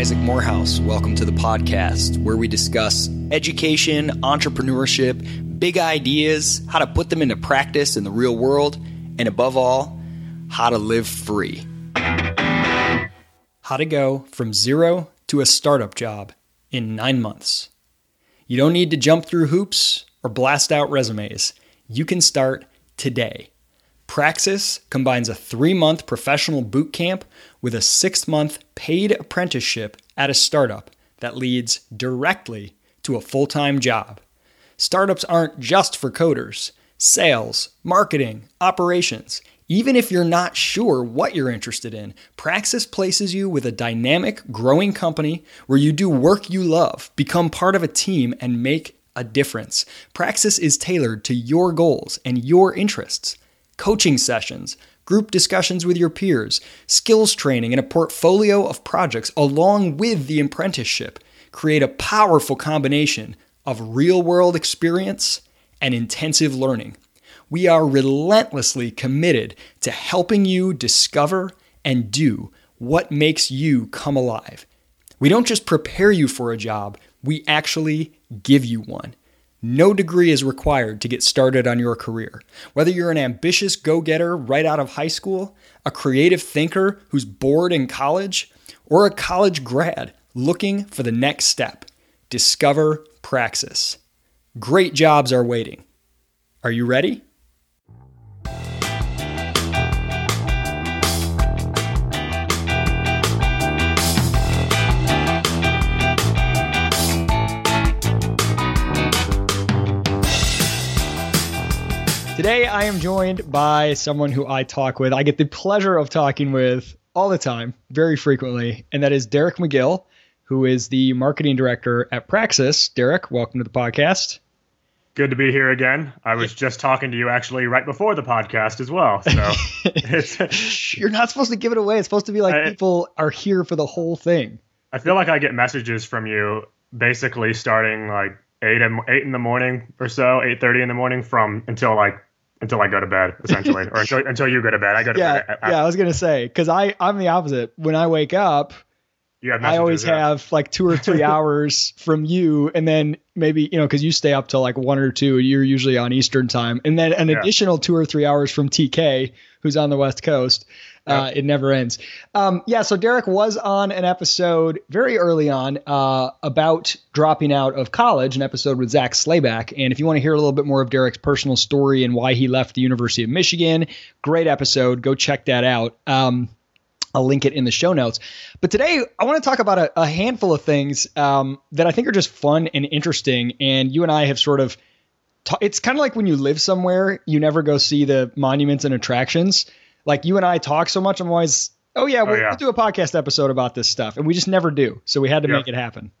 is Isaac Morehouse. Welcome to the podcast where we discuss education, entrepreneurship, big ideas, how to put them into practice in the real world, and above all, how to live free. How to go from zero to a startup job in nine months. You don't need to jump through hoops or blast out resumes. You can start today. Praxis combines a three month professional boot camp with a six month paid apprenticeship at a startup that leads directly to a full time job. Startups aren't just for coders, sales, marketing, operations. Even if you're not sure what you're interested in, Praxis places you with a dynamic, growing company where you do work you love, become part of a team, and make a difference. Praxis is tailored to your goals and your interests coaching sessions, group discussions with your peers, skills training, and a portfolio of projects along with the apprenticeship create a powerful combination of real world experience and intensive learning. We are relentlessly committed to helping you discover and do what makes you come alive. We don't just prepare you for a job, we actually give you one. No degree is required to get started on your career. Whether you're an ambitious go getter right out of high school, a creative thinker who's bored in college, or a college grad looking for the next step, discover Praxis. Great jobs are waiting. Are you ready? Today, I am joined by someone who I talk with. I get the pleasure of talking with all the time, very frequently, and that is Derek Magill, who is the marketing director at Praxis. Derek, welcome to the podcast. Good to be here again. I was just talking to you actually right before the podcast as well. So you're not supposed to give it away. It's supposed to be like I, people are here for the whole thing. I feel like I get messages from you basically starting like eight in, eight in the morning or so, eight thirty in the morning from until like until I go to bed, essentially, or until, until you go to bed. I go to yeah, bed. I, yeah, I was gonna say because I I'm the opposite. When I wake up, I always yeah. have like two or three hours from you, and then maybe you know because you stay up till like one or two. You're usually on Eastern time, and then an yeah. additional two or three hours from TK, who's on the West Coast. Uh, it never ends. Um, yeah, so Derek was on an episode very early on uh, about dropping out of college, an episode with Zach Slayback. And if you want to hear a little bit more of Derek's personal story and why he left the University of Michigan, great episode. Go check that out. Um, I'll link it in the show notes. But today, I want to talk about a, a handful of things um, that I think are just fun and interesting. And you and I have sort of, it's kind of like when you live somewhere, you never go see the monuments and attractions like you and I talk so much, I'm always, oh yeah, oh, we'll, oh, yeah. we'll do a podcast episode about this stuff, and we just never do. So we had to yep. make it happen.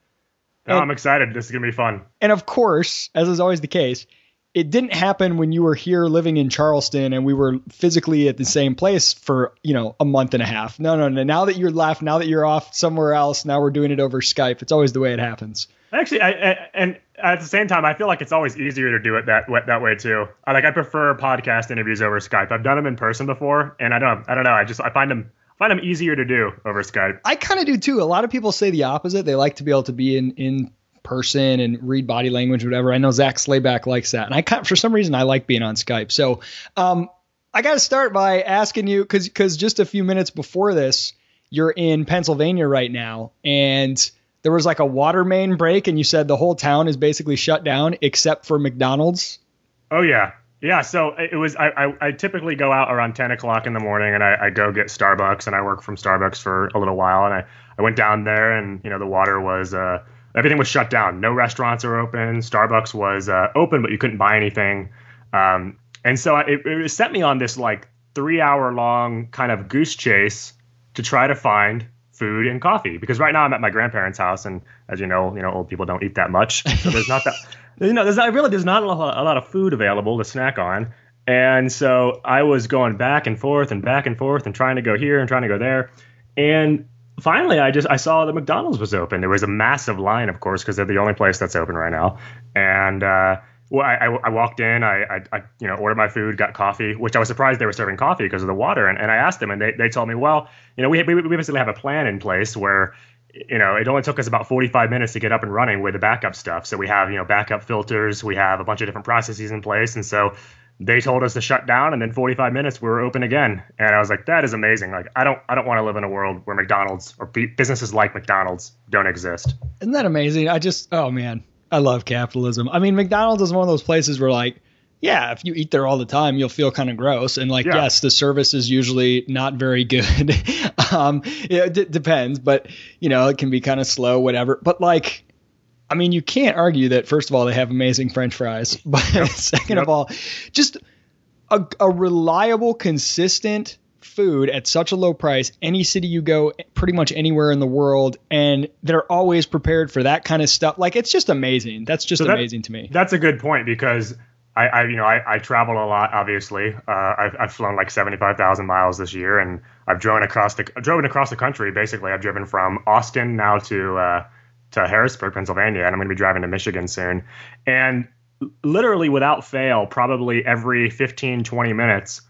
No, and, I'm excited. This is gonna be fun. And of course, as is always the case, it didn't happen when you were here living in Charleston and we were physically at the same place for, you know, a month and a half. No, no, no. Now that you're left, now that you're off somewhere else, now we're doing it over Skype. It's always the way it happens. Actually, I, I, and at the same time, I feel like it's always easier to do it that that way too. I like I prefer podcast interviews over Skype. I've done them in person before, and I don't I don't know. I just I find them find them easier to do over Skype. I kind of do too. A lot of people say the opposite. They like to be able to be in in person and read body language, whatever. I know Zach Slayback likes that, and I for some reason I like being on Skype. So, um, I got to start by asking you because because just a few minutes before this, you're in Pennsylvania right now, and there was like a water main break and you said the whole town is basically shut down except for McDonald's? Oh yeah. Yeah, so it was. I, I, I typically go out around ten o'clock in the morning, and I, I, go get Starbucks, and I work from Starbucks for a little while. And I, I went down there, and you know the water was uh, everything was shut down. No restaurants are open. Starbucks was uh, open, but you couldn't buy anything. Um, and so it, it set me on this like three hour long kind of goose chase to try to find food and coffee because right now I'm at my grandparents' house and as you know, you know, old people don't eat that much. So there's not that you know, there's not really there's not a lot, a lot of food available to snack on. And so I was going back and forth and back and forth and trying to go here and trying to go there. And finally I just I saw that McDonald's was open. There was a massive line, of course, because they're the only place that's open right now. And uh, well, I, I, walked in, I, I, I, you know ordered my food, got coffee, which I was surprised they were serving coffee because of the water. And, and I asked them, and they, they told me, well, you know, we, we, we basically have a plan in place where you know, it only took us about 45 minutes to get up and running with the backup stuff. So we have, you know, backup filters, we have a bunch of different processes in place. And so they told us to shut down and then 45 minutes we were open again. And I was like, that is amazing. Like, I don't, I don't want to live in a world where McDonald's or businesses like McDonald's don't exist. Isn't that amazing? I just, oh man, I love capitalism. I mean, McDonald's is one of those places where like, yeah, if you eat there all the time, you'll feel kind of gross. And like, yeah. yes, the service is usually not very good. um, it d- depends, but you know, it can be kind of slow, whatever. But like, I mean, you can't argue that. First of all, they have amazing French fries, but yep. second yep. of all, just a, a reliable, consistent food at such a low price. Any city you go, pretty much anywhere in the world, and they're always prepared for that kind of stuff. Like, it's just amazing. That's just so that, amazing to me. That's a good point because I, I, you know, I, I travel a lot. Obviously, uh, I've, I've flown like seventy-five thousand miles this year, and I've driven across the I've driven across the country. Basically, I've driven from Austin now to uh, to Harrisburg, Pennsylvania, and I'm going to be driving to Michigan soon. And literally, without fail, probably every 15, 20 minutes,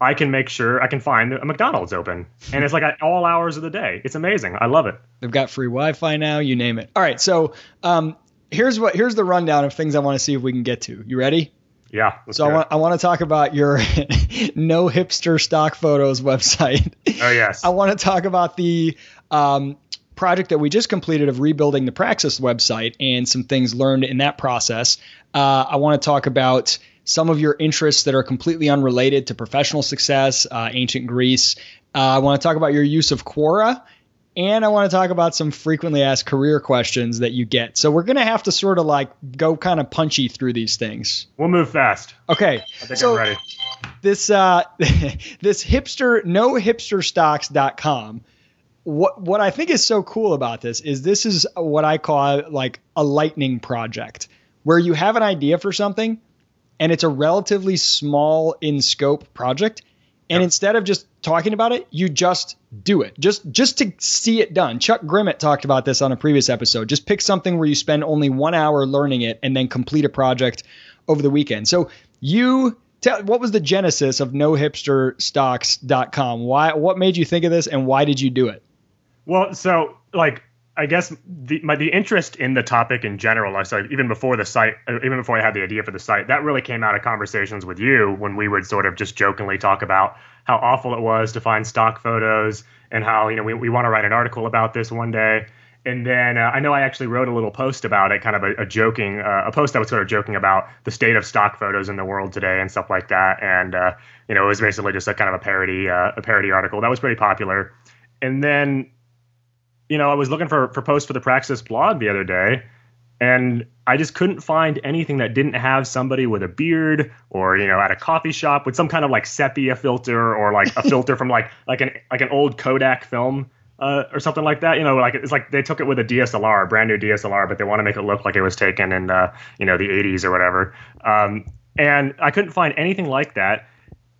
I can make sure I can find a McDonald's open, and it's like at all hours of the day. It's amazing. I love it. They've got free Wi-Fi now. You name it. All right, so um, here's what here's the rundown of things I want to see if we can get to. You ready? Yeah. So I want, I want to talk about your no hipster stock photos website. Oh yes. I want to talk about the um, project that we just completed of rebuilding the Praxis website and some things learned in that process. Uh, I want to talk about some of your interests that are completely unrelated to professional success, uh, ancient Greece. Uh, I want to talk about your use of Quora and I want to talk about some frequently asked career questions that you get. So we're going to have to sort of like go kind of punchy through these things. We'll move fast. Okay. I think so I'm ready. This uh this hipster no hipsterstocks.com what what I think is so cool about this is this is what I call like a lightning project where you have an idea for something and it's a relatively small in scope project and yep. instead of just talking about it, you just do it. Just just to see it done. Chuck Grimmett talked about this on a previous episode. Just pick something where you spend only 1 hour learning it and then complete a project over the weekend. So you tell what was the genesis of nohipsterstocks.com? Why what made you think of this and why did you do it? Well, so like I guess the my the interest in the topic in general, I said even before the site, uh, even before I had the idea for the site, that really came out of conversations with you when we would sort of just jokingly talk about how awful it was to find stock photos and how you know we we want to write an article about this one day. And then uh, I know I actually wrote a little post about it, kind of a, a joking, uh, a post that was sort of joking about the state of stock photos in the world today and stuff like that. And uh, you know, it was basically just a kind of a parody, uh, a parody article that was pretty popular. And then you know, I was looking for for posts for the Praxis blog the other day, and I just couldn't find anything that didn't have somebody with a beard or you know at a coffee shop with some kind of like sepia filter or like a filter from like like an like an old Kodak film uh, or something like that. You know, like it's like they took it with a DSLR, a brand new DSLR, but they want to make it look like it was taken in uh, you know the 80s or whatever. Um, and I couldn't find anything like that.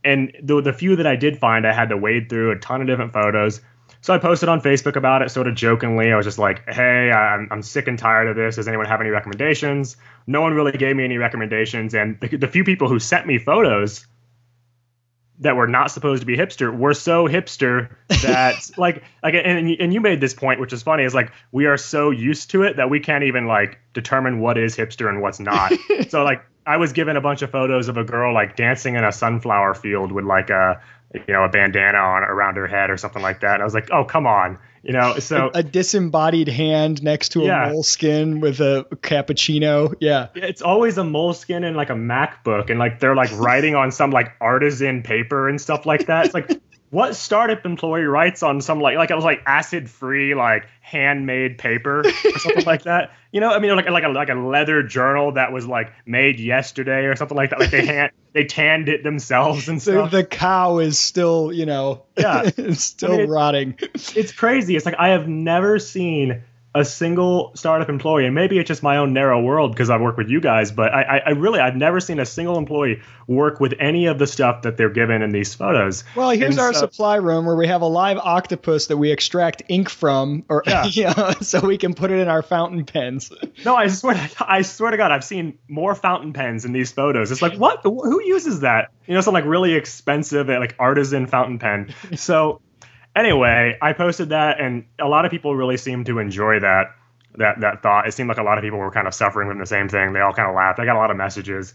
And the the few that I did find, I had to wade through a ton of different photos so I posted on Facebook about it, sort of jokingly. I was just like, "Hey, I'm, I'm sick and tired of this. Does anyone have any recommendations?" No one really gave me any recommendations, and the, the few people who sent me photos that were not supposed to be hipster were so hipster that like like and and you made this point which is funny is like we are so used to it that we can't even like determine what is hipster and what's not so like I was given a bunch of photos of a girl like dancing in a sunflower field with like a you know, a bandana on around her head or something like that. And I was like, oh, come on, you know. So a, a disembodied hand next to a yeah. moleskin with a cappuccino. Yeah, it's always a moleskin and like a MacBook, and like they're like writing on some like artisan paper and stuff like that. It's like. What startup employee writes on some like like it was like acid free like handmade paper or something like that you know i mean like like a like a leather journal that was like made yesterday or something like that like they hand they tanned it themselves and stuff. The, cow is still, you know, yeah, it's still I mean, rotting. it's crazy. It's like I have never seen a single startup employee, and maybe it's just my own narrow world because I work with you guys, but I, I, really I've never seen a single employee work with any of the stuff that they're given in these photos. Well, here's and our so, supply room where we have a live octopus that we extract ink from, or yeah. you know, so we can put it in our fountain pens. No, I swear, to, I swear to God, I've seen more fountain pens in these photos. It's like what? Who uses that? You know, some like really expensive like artisan fountain pen. So anyway, I posted that, and a lot of people really seemed to enjoy that that that thought. It seemed like a lot of people were kind of suffering from the same thing. They all kind of laughed. I got a lot of messages.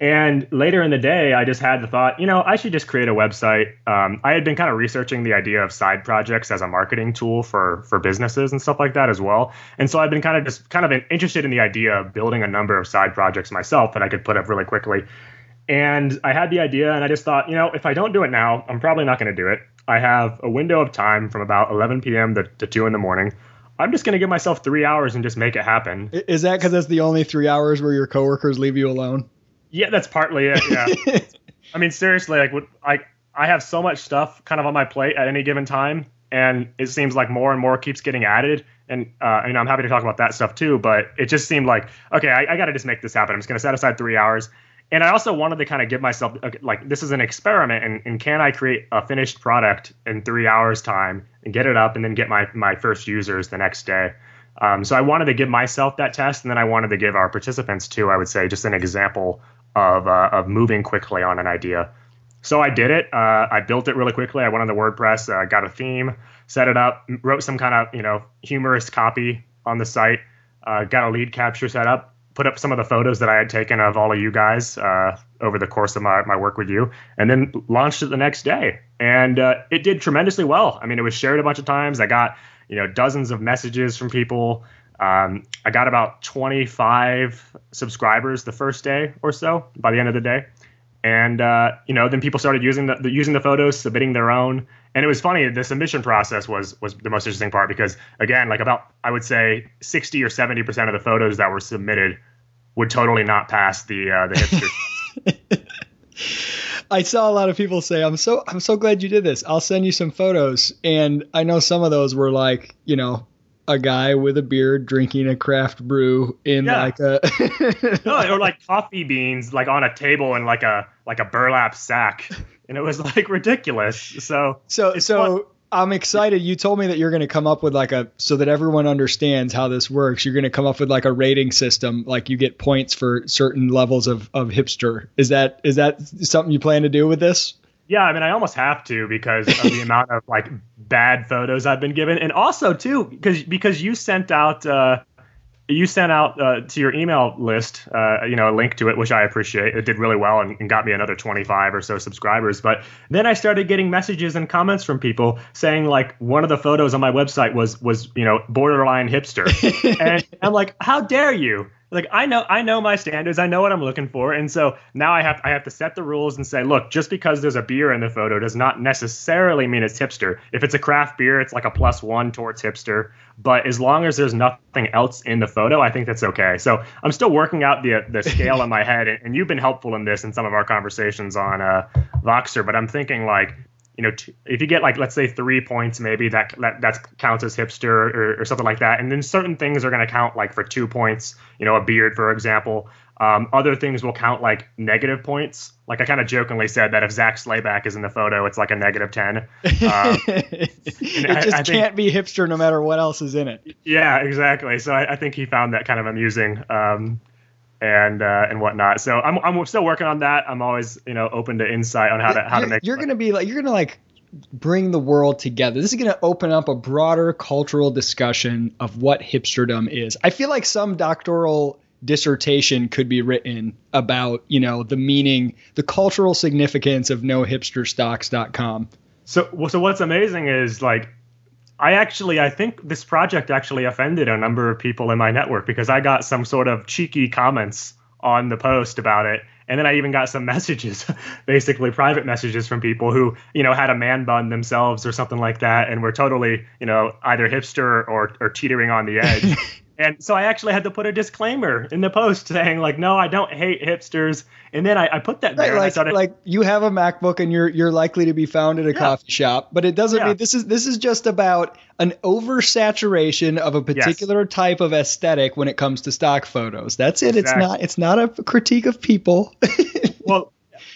And later in the day, I just had the thought, you know, I should just create a website. Um, I had been kind of researching the idea of side projects as a marketing tool for for businesses and stuff like that as well. And so I've been kind of just kind of interested in the idea of building a number of side projects myself that I could put up really quickly. And I had the idea, and I just thought, you know, if I don't do it now, I'm probably not going to do it. I have a window of time from about 11 p.m. to, to 2 in the morning. I'm just going to give myself three hours and just make it happen. Is that because that's the only three hours where your coworkers leave you alone? Yeah, that's partly it. Yeah. I mean, seriously, like, what, I I have so much stuff kind of on my plate at any given time, and it seems like more and more keeps getting added. And uh, I'm happy to talk about that stuff too. But it just seemed like, okay, I, I got to just make this happen. I'm just going to set aside three hours. And I also wanted to kind of give myself like this is an experiment, and, and can I create a finished product in three hours time and get it up, and then get my my first users the next day. Um, so I wanted to give myself that test, and then I wanted to give our participants too. I would say just an example of uh, of moving quickly on an idea. So I did it. Uh, I built it really quickly. I went on the WordPress, uh, got a theme, set it up, wrote some kind of you know humorous copy on the site, uh, got a lead capture set up, put up some of the photos that I had taken of all of you guys uh, over the course of my, my work with you, and then launched it the next day. And uh, it did tremendously well. I mean, it was shared a bunch of times. I got you know dozens of messages from people. Um, I got about 25 subscribers the first day or so by the end of the day, and uh, you know then people started using the, the, using the photos, submitting their own, and it was funny. The submission process was was the most interesting part because again, like about I would say 60 or 70 percent of the photos that were submitted would totally not pass the uh, the hipster. I saw a lot of people say, "I'm so I'm so glad you did this. I'll send you some photos." And I know some of those were like, you know, a guy with a beard drinking a craft brew in yeah. like a no, or like coffee beans like on a table in like a like a burlap sack. And it was like ridiculous. So so so fun. i'm excited. You told me that you're going to come up with like a so that everyone understands how this works you're going to come up with like a rating system. Like you get points for certain levels of of hipster. Is that is that something you plan to do with this yeah, I mean, I almost have to because of the amount of like bad photos I've been given, and also too because because you sent out uh, you sent out uh, to your email list, uh, you know, a link to it, which I appreciate. It did really well and, and, got me another 25 or so subscribers. But then I started getting messages and comments from people saying like one of the photos on my website was was you know borderline hipster, and I'm like, how dare you? Like I know I know my standards. I know what I'm looking for, and so now I have I have to set the rules and say, look, just because there's a beer in the photo does not necessarily mean it's hipster. If it's a craft beer, it's like a plus one towards hipster. But as long as there's nothing else in the photo, I think that's okay. So I'm still working out the the scale in my head, and, and, you've been helpful in this in some of our conversations on uh, Voxer. But I'm thinking like you know, t- if you get like let's say three points, maybe that that that counts as hipster or, or something like that. And then certain things are going to count like for two points. You know, a beard, for example. Um, other things will count like negative points. Like I kind of jokingly said that if Zach Slayback is in the photo, it's like a negative ten. Um, it I, just I think, can't be hipster no matter what else is in it. Yeah, exactly. So I, I think he found that kind of amusing. Um, and uh, and whatnot. So I'm I'm still working on that. I'm always you know open to insight on how to how you're, to make. You're gonna be like you're gonna like bring the world together. This is going to open up a broader cultural discussion of what hipsterdom is. I feel like some doctoral dissertation could be written about, you know, the meaning, the cultural significance of nohipsterstocks.com. So so what's amazing is like I actually, I think this project actually offended a number of people in my network because I got some sort of cheeky comments on the post about it. And then I even got some messages, basically private messages from people who, you know, had a man bun themselves or something like that and were totally, you know, either hipster or, or teetering on the edge. And so I actually had to put a disclaimer in the post saying like, no, I don't hate hipsters. And then I, I put that there. Right, like, started, like you have a MacBook and you're you're likely to be found at a yeah. coffee shop, but it doesn't yeah. mean this is this is just about an oversaturation of a particular yes. type of aesthetic when it comes to stock photos. That's it. Exactly. It's not it's not a critique of people. well,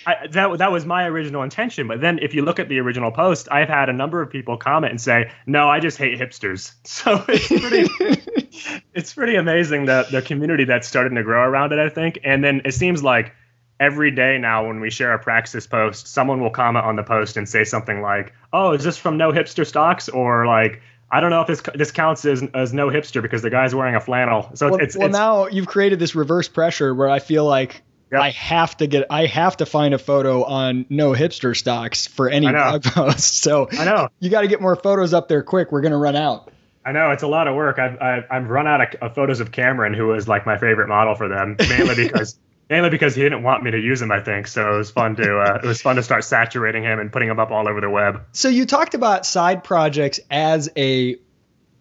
I, that that was my original intention. But then, if you look at the original post, I've had a number of people comment and say, "No, I just hate hipsters." So it's pretty, it's pretty amazing the the community that's starting to grow around it. I think, and then it seems like every day now when we share a Praxis post, someone will comment on the post and say something like, "Oh, is this from No Hipster Stocks?" or like, "I don't know if this this counts as, as no hipster because the guy's wearing a flannel." So well, it's, well it's, now you've created this reverse pressure where I feel like Yep. I have to get I have to find a photo on no hipster stocks for any blog post. So I know you got to get more photos up there quick. We're gonna run out. I know it's a lot of work. I've I've, I've run out of, of, photos of Cameron, who was like my favorite model for them, mainly because mainly because he didn't want me to use him. I think so. It was fun to uh, it was fun to start saturating him and putting him up all over the web. So you talked about side projects as a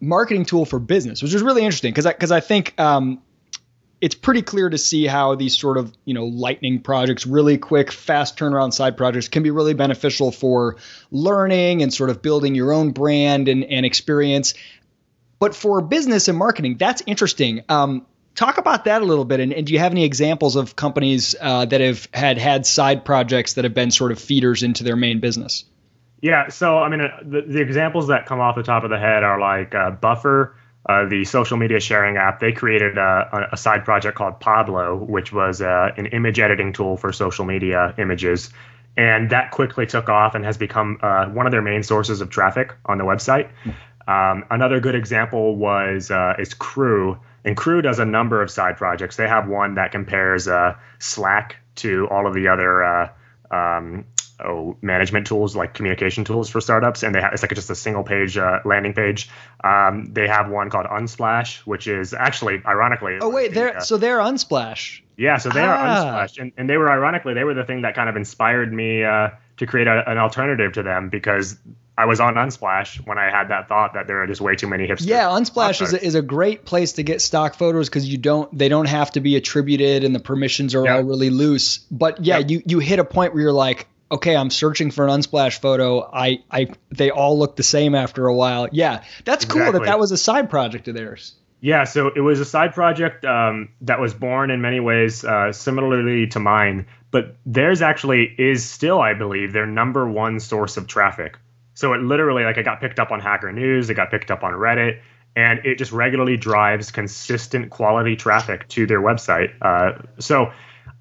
marketing tool for business, which is really interesting because because I, I, think um, it's pretty clear to see how these sort of you know lightning projects really quick fast turnaround side projects can be really beneficial for learning and sort of building your own brand and, and experience. But for business and marketing that's interesting. Um, talk about that a little bit. And, and, do you have any examples of companies uh, that have had had side projects that have been sort of feeders into their main business? Yeah so i mean uh, the, the examples that come off the top of the head are like uh, buffer uh, the social media sharing app, they created a, a side project called Pablo, which was uh, an image editing tool for social media images. And that quickly took off and has become uh, one of their main sources of traffic on the website. Um, another good example was uh, is Crew, and Crew does a number of side projects. They have one that compares uh, Slack to all of the other uh, um, oh, management tools like communication tools for startups, and they have it's like just a single page uh, landing page. Um, they have one called Unsplash, which is actually ironically. Oh wait, they're uh, so they're Unsplash. Yeah, so they ah. are Unsplash, and, and they were ironically they were the thing that kind of inspired me uh, to create a, an alternative to them because I was on Unsplash when I had that thought that there are just way too many hipsters. Yeah, Unsplash is a, is a great place to get stock photos because you don't they don't have to be attributed and the permissions are yep. all really loose. But yeah, yep. you you hit a point where you're like, okay, I'm searching for an unsplash photo. I, I, they all look the same after a while. Yeah, that's exactly. cool that that was a side project of theirs. Yeah, so it was a side project um, that was born in many ways uh, similarly to mine, but theirs actually is still, I believe, their number one source of traffic. So it literally, like, it got picked up on Hacker News, it got picked up on Reddit, and it just regularly drives consistent quality traffic to their website. Uh, so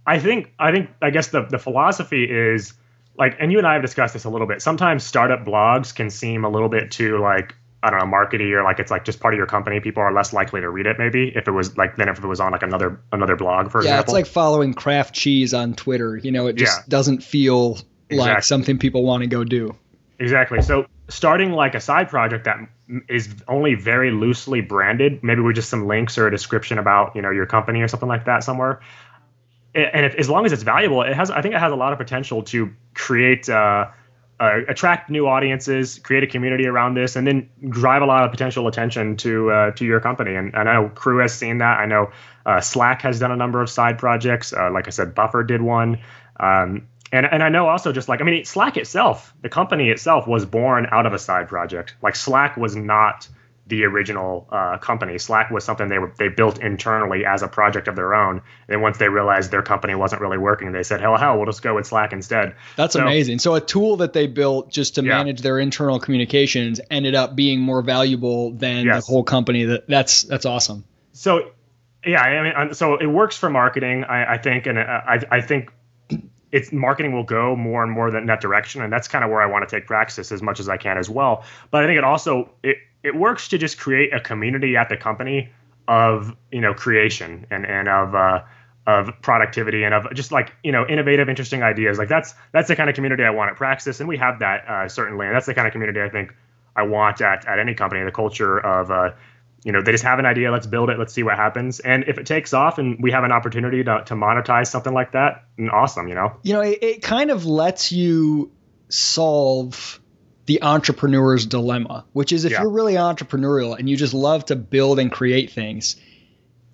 I think, I think, I guess the the philosophy is like and you and I have discussed this a little bit. Sometimes startup blogs can seem a little bit too like I don't know, markety or like it's like just part of your company. People are less likely to read it maybe if it was like than if it was on like another another blog, for yeah, example. Yeah, it's like following Kraft cheese on Twitter. You know, it just yeah. doesn't feel exactly. like something people want to go do. Exactly. So starting like a side project that is only very loosely branded, maybe with just some links or a description about, you know, your company or something like that somewhere and if, as long as it's valuable, it has. I think it has a lot of potential to create, uh, uh, attract new audiences, create a community around this, and then drive a lot of potential attention to uh, to your company. And, and, I know Crew has seen that. I know uh, Slack has done a number of side projects. Uh, like I said, Buffer did one. Um, and, and I know also just like I mean Slack itself, the company itself was born out of a side project. Like Slack was not the original uh, company. Slack was something they were they built internally as a project of their own. And once they realized their company wasn't really working, they said, "Hell, hell, we'll just go with Slack instead." That's so, amazing. So a tool that they built just to yeah. manage their internal communications ended up being more valuable than yes. the whole company. That that's that's awesome. So, yeah, I mean, so it works for marketing, I, I think, and I I think it's marketing will go more and more in that direction and that's kind of where i want to take praxis as much as i can as well. But i think it also it, it works to just create a community at the company of you know creation and and of uh, of productivity and of just like you know innovative interesting ideas. Like that's that's the kind of community i want at praxis and we have that uh, certainly and that's the kind of community i think i want at, at any company the culture of uh, you know they just have an idea let's build it let's see what happens and if it takes off and we have an opportunity to, to monetize something like that awesome you know you know it, it kind of lets you solve the entrepreneur's dilemma which is if yeah. you're really entrepreneurial and you just love to build and create things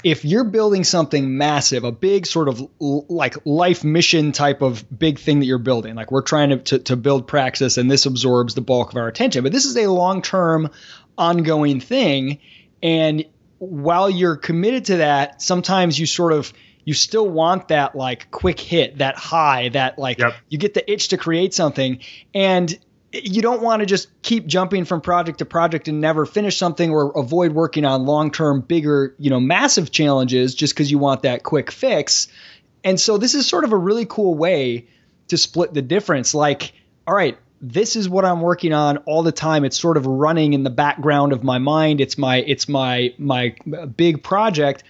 if you're building something massive a big sort of l- like life mission type of big thing that you're building like we're trying to, to, to build praxis and this absorbs the bulk of our attention but this is a long-term ongoing thing and while you're committed to that, sometimes you sort of you still want that like quick hit, that high, that like yep. you get the itch to create something and you don't want to just keep jumping from project to project and never finish something or avoid working on long-term bigger, you know, massive challenges just cuz you want that quick fix. and so this is sort of a really cool way to split the difference. Like, all right, this is what I'm working on all the time. It's sort of running in the background of my mind. It's my it's my my big project.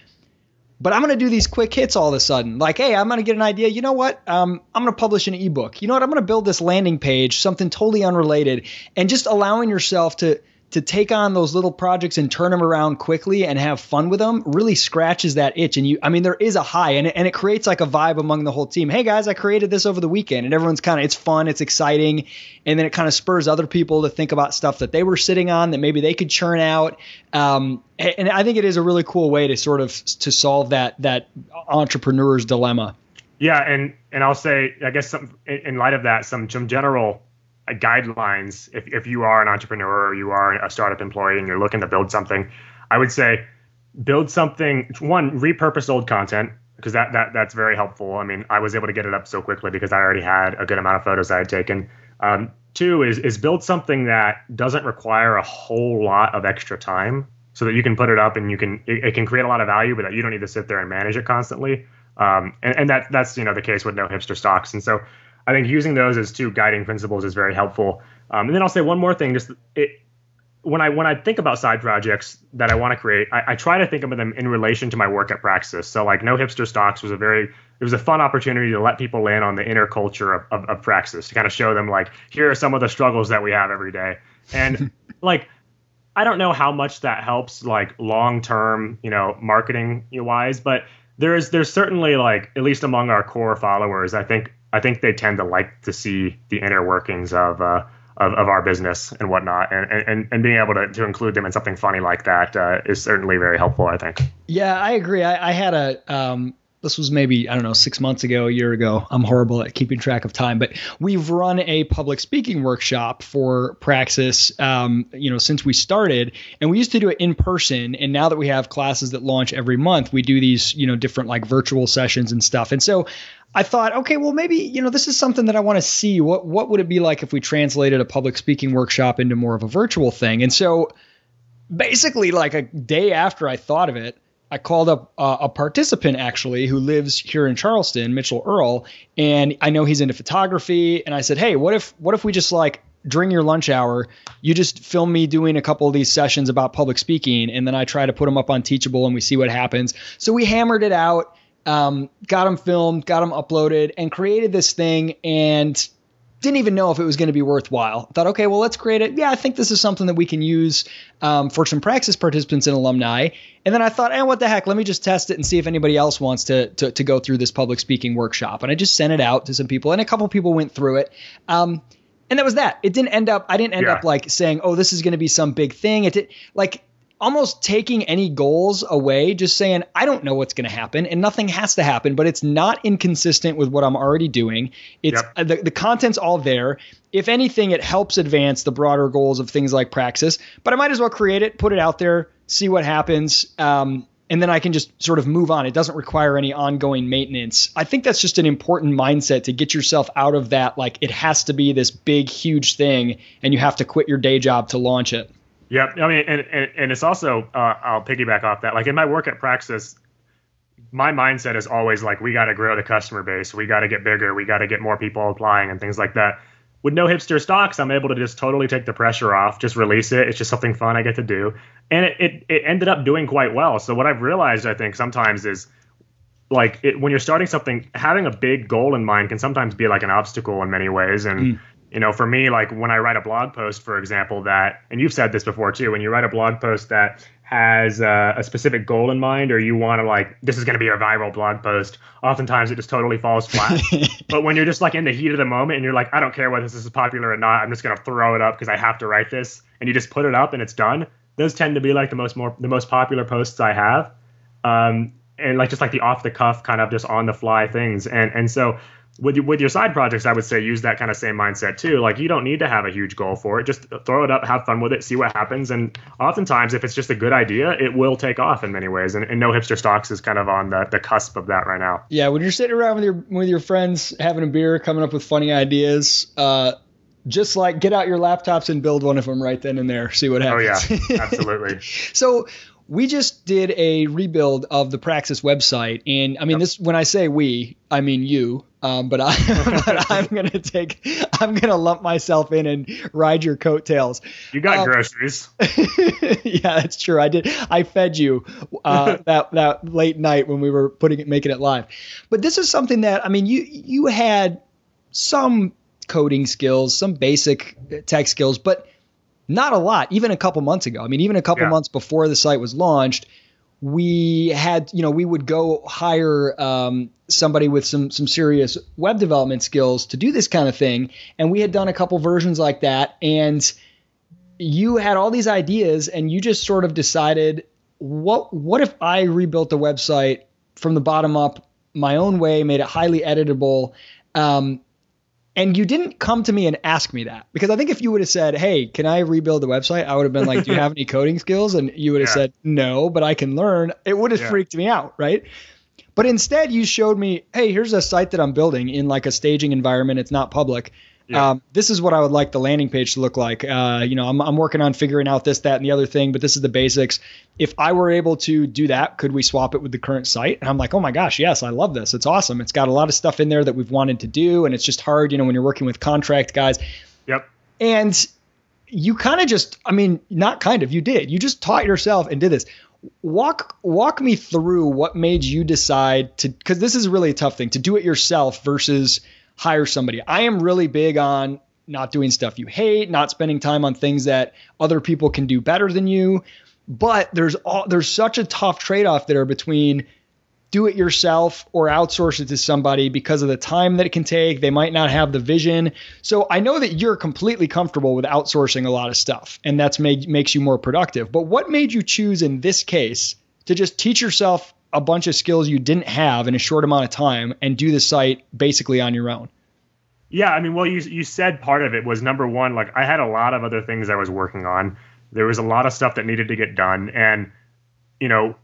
But I'm going to do these quick hits all of a sudden. Like, hey, I'm going to get an idea. You know what? Um, I'm going to publish an ebook. You know what? I'm going to build this landing page, something totally unrelated, and just allowing yourself to to take on those little projects and turn them around quickly and have fun with them really scratches that itch. And you, I mean, there is a high and it, and it creates like a vibe among the whole team. Hey guys, I created this over the weekend and everyone's kind of, it's fun, it's exciting. And then it kind of spurs other people to think about stuff that they were sitting on that maybe they could churn out. Um, and I think it is a really cool way to sort of to solve that, that entrepreneur's dilemma. Yeah. And, and I'll say, I guess some, in light of that, some, some general guidelines. If, if you are an entrepreneur or you are a startup employee and you're looking to build something i would say build something one repurpose old content because that, that that's very helpful. I mean i was able to get it up so quickly because i already had a good amount of photos i had taken. Um, two is is build something that doesn't require a whole lot of extra time so that you can put it up and you can it, it can create a lot of value but that you don't need to sit there and manage it constantly. Um, and, and that that's you know the case with no hipster stocks. And so I think using those as two guiding principles is very helpful. Um, and then I'll say one more thing. Just it, when I when I think about side projects that I want to create, I, I, try to think of them in relation to my work at Praxis. So like No Hipster Stocks was a very it was a fun opportunity to let people in on the inner culture of, of, of Praxis to kind of show them like here are some of the struggles that we have every day. And like I don't know how much that helps like long term, you know, marketing wise, but there is there's certainly like at least among our core followers, I think I think they tend to like to see the inner workings of uh, of, of, our business and whatnot, and, and, and being able to, to include them in something funny like that uh, is certainly very helpful. I think. Yeah, I agree. I, I had a um, this was maybe I don't know six months ago, a year ago. I'm horrible at keeping track of time, but we've run a public speaking workshop for Praxis, um, you know, since we started, and we used to do it in person, and now that we have classes that launch every month, we do these, you know, different like virtual sessions and stuff. And so I thought, okay, well, maybe you know this is something that I want to see. What what would it be like if we translated a public speaking workshop into more of a virtual thing? And so, basically, like a day after I thought of it, I called up uh, a participant actually who lives here in Charleston, Mitchell Earl, and I know he's into photography. And I said, hey, what if what if we just like during your lunch hour, you just film me doing a couple of these sessions about public speaking, and then I try to put them up on Teachable, and we see what happens. So we hammered it out um, got them filmed, got them uploaded, and created this thing and didn't even know if it was going to be worthwhile. Thought, okay, well, let's create it. Yeah, I think this is something that we can use um, for some Praxis participants and alumni. And then I thought, eh, what the heck? Let me just test it and see if anybody else wants to, to, to go through this public speaking workshop. And I just sent it out to some people, and a couple people went through it. Um, and that was that. It didn't end up. I didn't end yeah. up like saying, "Oh, this is going to be some big thing." It did like almost taking any goals away, just saying, I don't know what's going to happen and nothing has to happen, but it's not inconsistent with what I'm already doing. It's yep. the, the content's all there. If anything, it helps advance the broader goals of things like Praxis, but I might as well create it, put it out there, see what happens. Um, and then I can just sort of move on. It doesn't require any ongoing maintenance. I think that's just an important mindset to get yourself out of that. Like it has to be this big, huge thing, and you have to quit your day job to launch it. Yep. I mean, and, and, and it's also, uh, I'll piggyback off that. Like in my work at Praxis, my mindset is always like, we got to grow the customer base. We got to get bigger. We got to get more people applying and things like that. With no hipster stocks, I'm able to just totally take the pressure off, just release it. It's just something fun I get to do. And it, it, it ended up doing quite well. So what I've realized, I think, sometimes is like it, when you're starting something, having a big goal in mind can sometimes be like an obstacle in many ways. And mm you know, for me, like when I write a blog post, for example, that, and you've said this before too, when you write a blog post that has uh, a specific goal in mind, or you want to like, this is going to be a viral blog post, oftentimes it just totally falls flat. but when you're just like in the heat of the moment and you're like, I don't care whether this is popular or not, I'm just going to throw it up because I have to write this, and you just put it up and it's done. Those tend to be like the most more the most popular posts I have, um, and like just like the off the cuff kind of just on the fly things, and and so with your, with your side projects, I would say use that kind of same mindset too. Like you don't need to have a huge goal for it. Just throw it up, have fun with it, see what happens. And oftentimes, if it's just a good idea, it will take off in many ways. And, and no hipster stocks is kind of on the, the cusp of that right now. Yeah, when you're sitting around with your with your friends having a beer, coming up with funny ideas, uh, just like get out your laptops and build one of them right then and there. See what happens. Oh yeah, absolutely. so we just did a rebuild of the Praxis website, and I mean yep. this. When I say we, I mean you. Um, but, I, I'm gonna take, I'm gonna lump myself in and ride your coattails. You got um, groceries. yeah, that's true. I did. I fed you uh, that that late night when we were putting it, making it live. But this is something that I mean, you you had some coding skills, some basic tech skills, but not a lot. Even a couple months ago. I mean, even a couple yeah. months before the site was launched, we had, you know, we would go hire um, somebody with some some serious web development skills to do this kind of thing, and we had done a couple versions like that, and you had all these ideas, and you just sort of decided, what what if I rebuilt the website from the bottom up my own way, made it highly editable, um, and you didn't come to me and ask me that because I think if you would have said, "Hey, can I rebuild the website?" I would have been like, "Do you have any coding skills?" And you would have yeah. said, "No, but I can learn." It would have yeah. freaked me out, right? But instead, you showed me, "Hey, here's a site that I'm building in like a staging environment. It's not public. Yeah. Um, this is what I would like the landing page to look like. Uh, you know, I'm, I'm working on figuring out this, that, and the other thing, but this is the basics. If I were able to do that, could we swap it with the current site? And I'm like, oh my gosh, yes, I love this. It's awesome. It's got a lot of stuff in there that we've wanted to do, and it's just hard, you know, when you're working with contract guys. Yep. And you kind of just, I mean, not kind of, you did. You just taught yourself and did this. Walk walk me through what made you decide to, because this is really a tough thing to do it yourself versus hire somebody. I am really big on not doing stuff you hate, not spending time on things that other people can do better than you. But there's all, there's such a tough trade-off there between do it yourself or outsource it to somebody because of the time that it can take. They might not have the vision. So I know that you're completely comfortable with outsourcing a lot of stuff and that's made makes you more productive. But what made you choose in this case to just teach yourself a bunch of skills you didn't have in a short amount of time and do the site basically on your own? Yeah, I mean, well, you you said part of it was number one. Like, I had a lot of other things I was working on. There was a lot of stuff that needed to get done, and you know,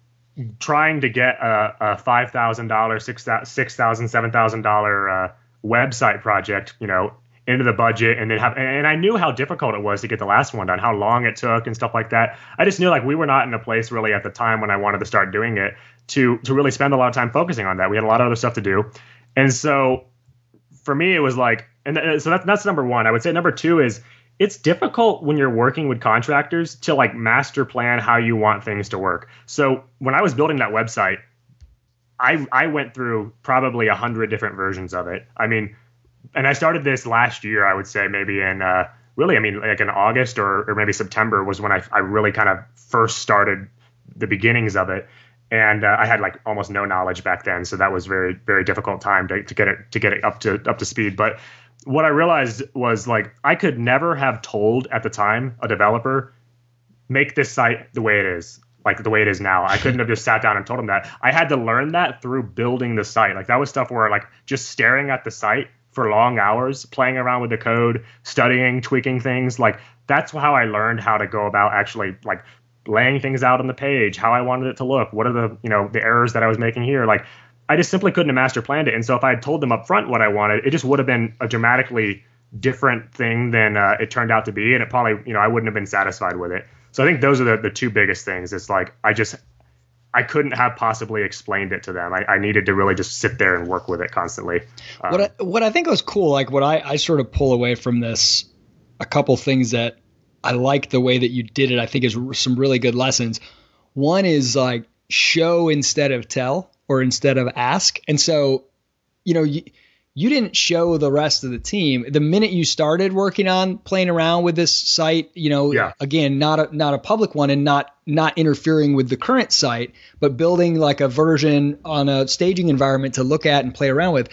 trying to get a, a five thousand dollar, six six thousand, seven thousand dollar uh, website project, you know, into the budget, and then have. And I knew how difficult it was to get the last one done, how long it took, and stuff like that. I just knew like we were not in a place really at the time when I wanted to start doing it to to really spend a lot of time focusing on that. We had a lot of other stuff to do, and so for me, it was like, and so that's that's number one. I would say number two is it's difficult when you're working with contractors to like master plan how you want things to work. So when I was building that website, I I went through probably a hundred different versions of it. I mean, and I started this last year. I would say maybe in uh, really, I mean, like in August or or maybe September was when I I really kind of first started the beginnings of it and uh, I had like almost no knowledge back then, so that was very very difficult time to, to get it to get it up to up to speed. But what I realized was like I could never have told at the time a developer make this site the way it is like the way it is now. I couldn't have just sat down and told them that. I had to learn that through building the site. Like that was stuff where like just staring at the site for long hours, playing around with the code, studying, tweaking things. Like that's how I learned how to go about actually like laying things out on the page, how I wanted it to look, what are the you know the errors that I was making here, like I just simply couldn't have master planned it. And so if I had told them up front what I wanted, it just would have been a dramatically different thing than uh, it turned out to be, and it probably you know I wouldn't have been satisfied with it. So I think those are the, the two biggest things. It's like I just I couldn't have possibly explained it to them. I, I, needed to really just sit there and work with it constantly. Um, what I, what I think was cool, like what I, I sort of pull away from this, a couple things that I like the way that you did it. I think is some really good lessons. One is like show instead of tell or instead of ask. And so, you know, you, you didn't show the rest of the team the minute you started working on playing around with this site you know yeah. again not a not a public one and not not interfering with the current site but building like a version on a staging environment to look at and play around with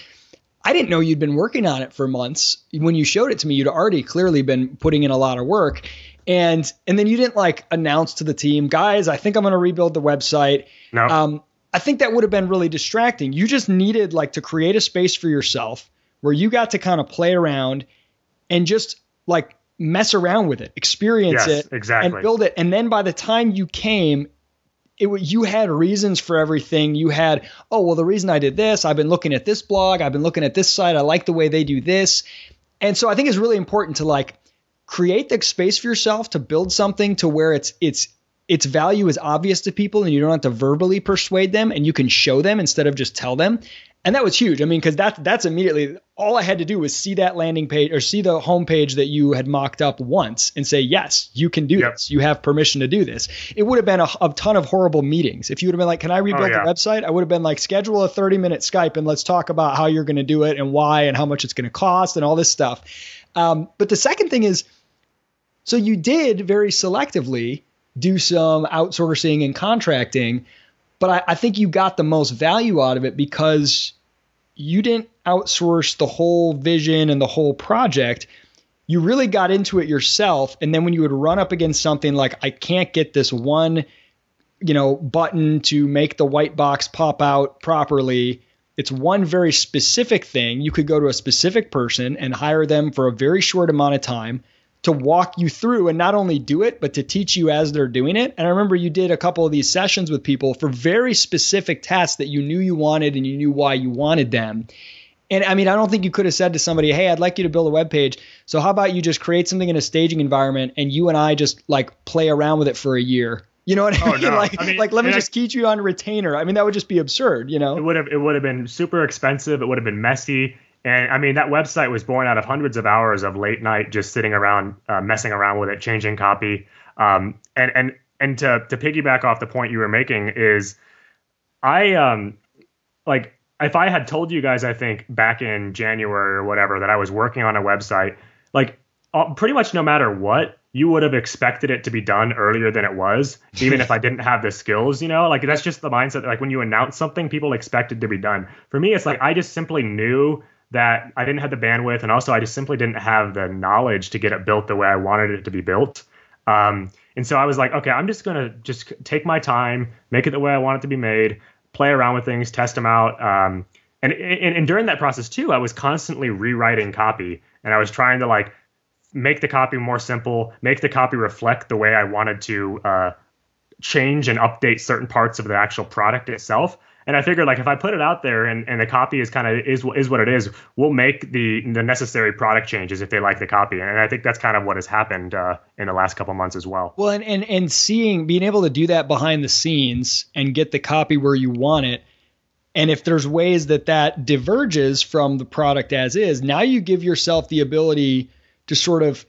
I didn't know you'd been working on it for months. When you showed it to me, you'd already clearly been putting in a lot of work. And and then you didn't like announce to the team, guys, I think I'm going to rebuild the website. No. Um, I think that would have been really distracting. You just needed like to create a space for yourself where you got to kind of play around and just like mess around with it, experience yes, it, exactly. and build it. And then by the time you came, it you had reasons for everything. You had, oh well, the reason I did this, I've been looking at this blog, I've been looking at this site, I like the way they do this, and so I think it's really important to like create the space for yourself to build something to where it's it's its value is obvious to people and you don't have to verbally persuade them and you can show them instead of just tell them. And that was huge. I mean, because that that's immediately all I had to do was see that landing page or see the homepage that you had mocked up once and say, yes, you can do yep. this. You have permission to do this. It would have been a, a, ton of horrible meetings. If you would have been like, can I rebuild oh, yeah. the website? I would have been like, schedule a 30 minute Skype and let's talk about how you're going to do it and why and how much it's going to cost and all this stuff. Um, but the second thing is, so you did very selectively do some outsourcing and contracting, but I, I think you got the most value out of it because you didn't outsource the whole vision and the whole project. You really got into it yourself. And then when you would run up against something like, I can't get this one, you know, button to make the white box pop out properly. It's one very specific thing. You could go to a specific person and hire them for a very short amount of time to walk you through and not only do it, but to teach you as they're doing it. And I remember you did a couple of these sessions with people for very specific tasks that you knew you wanted and you knew why you wanted them. And I mean, I don't think you could have said to somebody, "Hey, I'd like you to build a web page. So how about you just create something in a staging environment and you and I just like play around with it for a year." You know what I oh, mean? No. like, I mean, like let me just I, keep you on retainer. I mean, that would just be absurd, you know. It would have it would have been super expensive. It would have been messy. And I mean, that website was born out of hundreds of hours of late night just sitting around, uh, messing around with it, changing copy. Um, and and and to to piggyback off the point you were making is, I um, like if I had told you guys, I think back in January or whatever, that I was working on a website, like uh, pretty much no matter what, you would have expected it to be done earlier than it was, even if I didn't have the skills, you know? Like that's just the mindset. Like when you announce something, people expect it to be done. For me, it's like I just simply knew that I didn't have the bandwidth, and also I just simply didn't have the knowledge to get it built the way I wanted it to be built. Um, and so I was like, okay, I'm just gonna just take my time, make it the way I want it to be made, play around with things, test them out. Um, and, and and during that process too, I was constantly rewriting copy, and I was trying to like make the copy more simple, make the copy reflect the way I wanted to uh, change and update certain parts of the actual product itself. And I figured like if I put it out there and, and the copy is kind of is is what it is, we'll make the the necessary product changes if they like the copy. And I think that's kind of what has happened uh, in the last couple months as well. Well, and, and and seeing being able to do that behind the scenes and get the copy where you want it. And if there's ways that that diverges from the product as is, now you give yourself the ability to sort of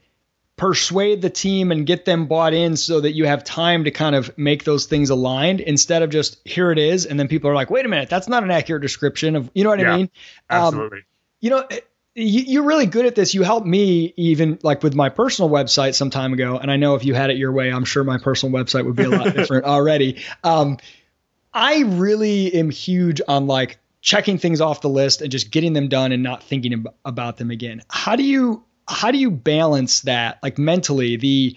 persuade the team and get them bought in so that you have time to kind of make those things aligned instead of just here it is. And then people are like wait a minute that's not an accurate description of you know what yeah, i mean? Um, absolutely. um, you know you're really good at this. You helped me even like with my personal website some time ago and i know if you had it your way i'm sure my personal website would be a lot different already. Um, i really am huge on like checking things off the list and just getting them done and not thinking about them again. How do you how do you balance that like mentally the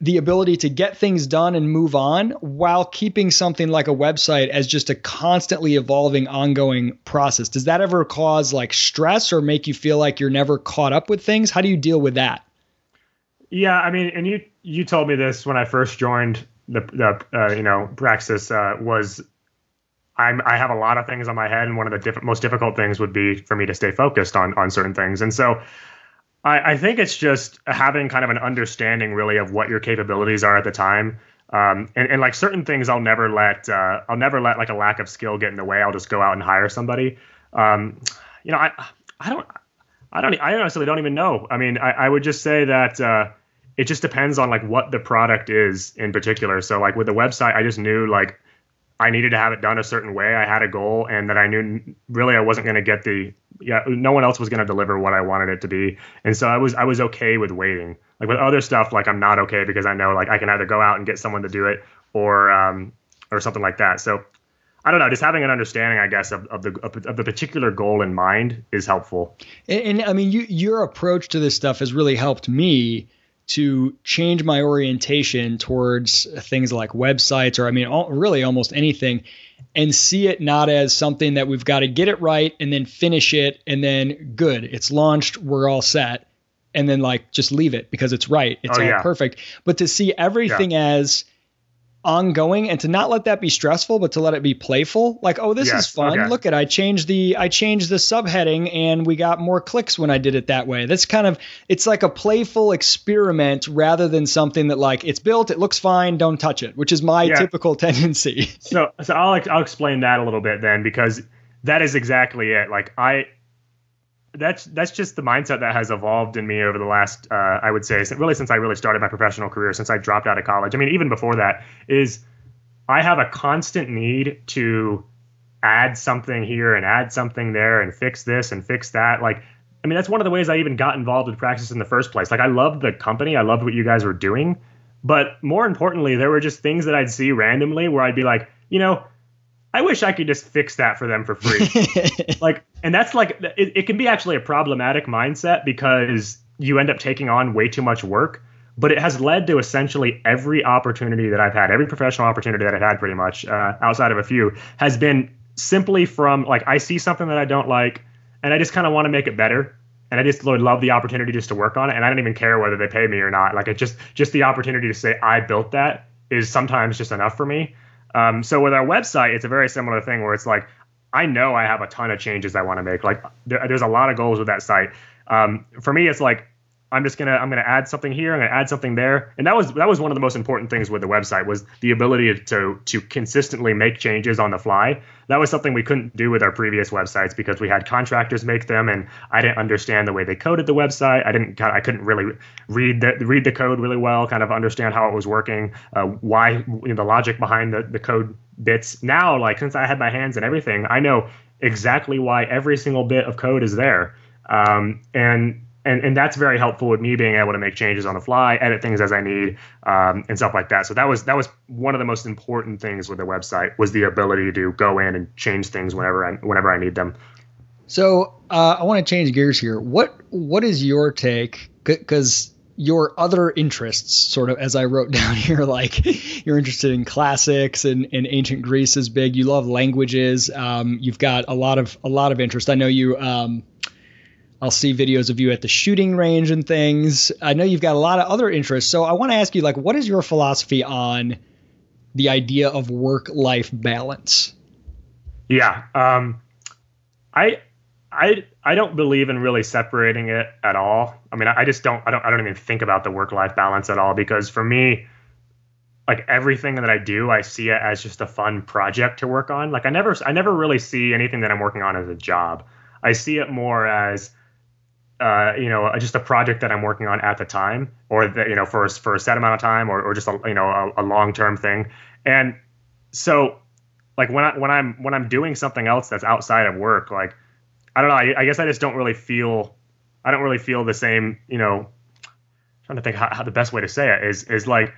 the ability to get things done and move on while keeping something like a website as just a constantly evolving ongoing process? Does that ever cause like stress or make you feel like you're never caught up with things? How do you deal with that? Yeah i mean and you you told me this when i first joined the, the uh, you know praxis uh, was I'm, I have a lot of things on my head, and one of the diff- most difficult things would be for me to stay focused on on certain things. And so, I, I think it's just having kind of an understanding really of what your capabilities are at the time. Um, and, and like certain things I'll never let uh, I'll never let like a lack of skill get in the way. I'll just go out and hire somebody. Um, you know, I I don't I don't I honestly don't even know. I mean, I, I would just say that uh, it just depends on like what the product is in particular. So like with the website, I just knew like I needed to have it done a certain way. I had a goal, and that I knew really I wasn't going to get the yeah. No one else was going to deliver what I wanted it to be, and so I was I was okay with waiting. Like with other stuff, like I'm not okay because I know like I can either go out and get someone to do it or um or something like that. So I don't know. Just having an understanding, I guess, of, of the of the particular goal in mind is helpful. And, and I mean, you, your approach to this stuff has really helped me to change my orientation towards things like websites or I mean all, really almost anything and see it not as something that we've got to get it right and then finish it and then good it's launched we're all set and then like just leave it because it's right it's oh, all yeah. perfect but to see everything yeah. as ongoing and to not let that be stressful but to let it be playful like oh this yes, is fun okay. look at i changed the i changed the subheading and we got more clicks when i did it that way that's kind of it's like a playful experiment rather than something that like it's built it looks fine don't touch it which is my yeah. typical tendency so so i'll i'll explain that a little bit then because that is exactly it like i that's that's just the mindset that has evolved in me over the last uh, I would say really since I really started my professional career since I dropped out of college. I mean even before that is I have a constant need to add something here and add something there and fix this and fix that like I mean that's one of the ways I even got involved with Praxis in the first place. Like I loved the company, I loved what you guys were doing, but more importantly there were just things that I'd see randomly where I'd be like, you know, I wish I could just fix that for them for free. like, and that's like, it, it can be actually a problematic mindset because you end up taking on way too much work. But it has led to essentially every opportunity that I've had, every professional opportunity that I've had, pretty much uh, outside of a few, has been simply from like I see something that I don't like, and I just kind of want to make it better and I just would love the opportunity just to work on it. And I don't even care whether they pay me or not. Like it just just the opportunity to say I built that is sometimes just enough for me. Um, so with our website, it's a very similar thing where it's like, I know I have a ton of changes I want to make. Like there, there's a lot of goals with that site. Um, for me, it's like I'm just gonna I'm gonna add something here. I'm gonna add something there, and that was that was one of the most important things with the website was the ability to to consistently make changes on the fly. That was something we couldn't do with our previous websites because we had contractors make them, and I didn't understand the way they coded the website. I didn't I couldn't really read the read the code really well, kind of understand how it was working, uh, why you know, the logic behind the the code bits. Now, like since I had my hands in everything, I know exactly why every single bit of code is there. Um, and and and that's very helpful with me being able to make changes on the fly, edit things as I need, um, and stuff like that. So that was that was one of the most important things with the website was the ability to go in and change things whenever I whenever I need them. So uh, I want to change gears here. What what is your take? Because your other interests, sort of as I wrote down here, like you're interested in classics and, and ancient Greece is big. You love languages. Um, you've got a lot of a lot of interest. I know you. Um, I'll see videos of you at the shooting range and things. I know you've got a lot of other interests. So I want to ask you, like, what is your philosophy on the idea of work life balance? Yeah. Um, I, I, I don't believe in really separating it at all. I mean, I just don't, I don't, I don't even think about the work life balance at all because for me, like everything that I do, I see it as just a fun project to work on. Like I never, I never really see anything that I'm working on as a job. I see it more as uh, you know, just a project that I'm working on at the time, or you know, for for a set amount of time, or, or just a you know a, a long term thing. And so, like when I when I'm when I'm doing something else that's outside of work, like I don't know, I, I guess I just don't really feel, I don't really feel the same. You know, trying to think how, how the best way to say it is is like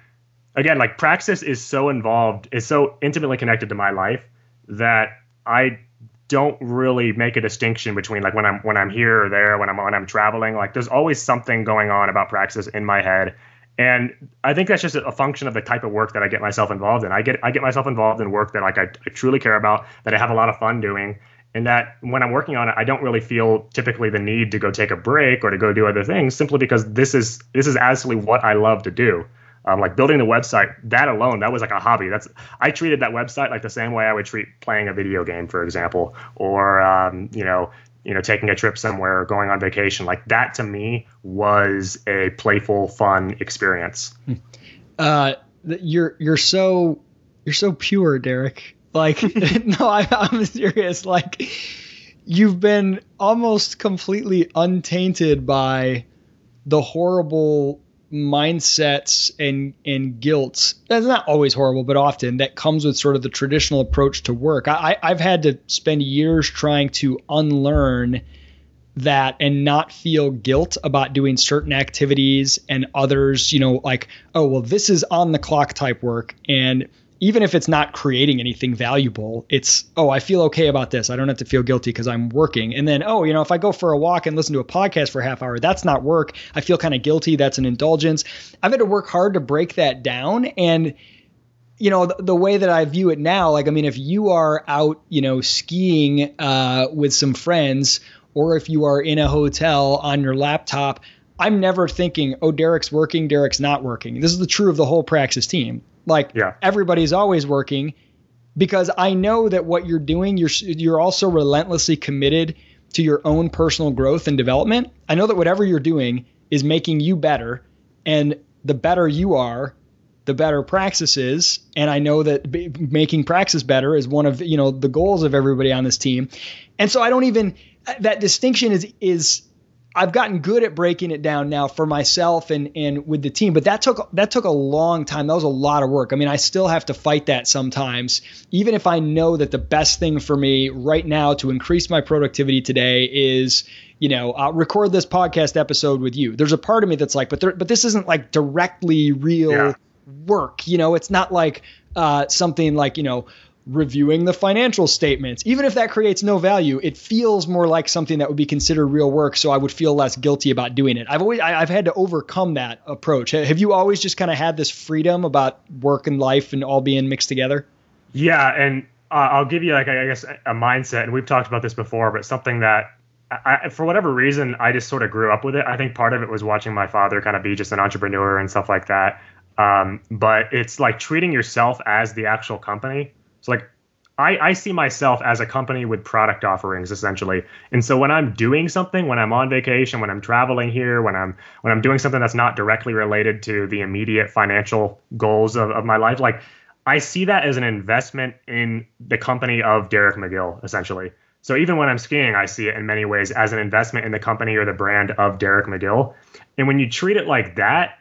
again, like praxis is so involved, is so intimately connected to my life that I don't really make a distinction between like when I'm when I'm here or there, when I'm when I'm traveling. Like there's always something going on about praxis in my head. And I think that's just a function of the type of work that I get myself involved in. I get I get myself involved in work that like I, I truly care about, that I have a lot of fun doing, and that when I'm working on it, I don't really feel typically the need to go take a break or to go do other things, simply because this is this is absolutely what I love to do. Um, like building the website, that alone, that was like a hobby. That's I treated that website like the same way I would treat playing a video game, for example, or um, you know, you know, taking a trip somewhere or going on vacation. Like that to me was a playful, fun experience. Uh, you're you're so you're so pure, Derek. Like, no, I, I'm serious. Like, you've been almost completely untainted by the horrible mindsets and and guilt that's not always horrible but often that comes with sort of the traditional approach to work. I, i've had to spend years trying to unlearn that and not feel guilt about doing certain activities and others you know like oh well this is on the clock type work and even if it's not creating anything valuable, it's, oh, I feel okay about this. I don't have to feel guilty because I'm working. And then, oh, you know, if I go for a walk and listen to a podcast for a half hour, that's not work. I feel kind of guilty. That's an indulgence. I've had to work hard to break that down. And, you know, the, the way that I view it now, like, I mean, if you are out, you know, skiing uh, with some friends, or if you are in a hotel on your laptop, I'm never thinking, oh, Derek's working, Derek's not working. This is the true of the whole Praxis team Like Yeah. everybody's always working because I know that what you're doing, you're you're also relentlessly committed to your own personal growth and development. I know that whatever you're doing is making you better, and the better you are, the better Praxis is. And I know that b- making Praxis better is one of you know the goals of everybody on this team. And so I don't even uh, that distinction is is I've gotten good at breaking it down now for myself and and with the team, but that took that took a long time. That was a lot of work. I mean, I still have to fight that sometimes, even if I know that the best thing for me right now to increase my productivity today is, you know, uh, record this podcast episode with you. There's a part of me that's like, but there, but this isn't like directly real Yeah. work. You know, it's not like uh, something like you know reviewing the financial statements. Even if that creates no value, it feels more like something that would be considered real work. So I would feel less guilty about doing it. I've always I, I've had to overcome that approach. Have you always just kind of had this freedom about work and life and all being mixed together? Yeah, and uh, I'll give you like I guess a mindset, and we've talked about this before, but something that I- for whatever reason I just sort of grew up with it. I think part of it was watching my father kind of be just an entrepreneur and stuff like that. Um, but it's like treating yourself as the actual company. So like I, I see myself as a company with product offerings essentially. And so when I'm doing something, when I'm on vacation, when I'm traveling here, when I'm when I'm doing something that's not directly related to the immediate financial goals of, of my life, like I see that as an investment in the company of Derek Magill, essentially. So even when I'm skiing, I see it in many ways as an investment in the company or the brand of Derek Magill. And when you treat it like that,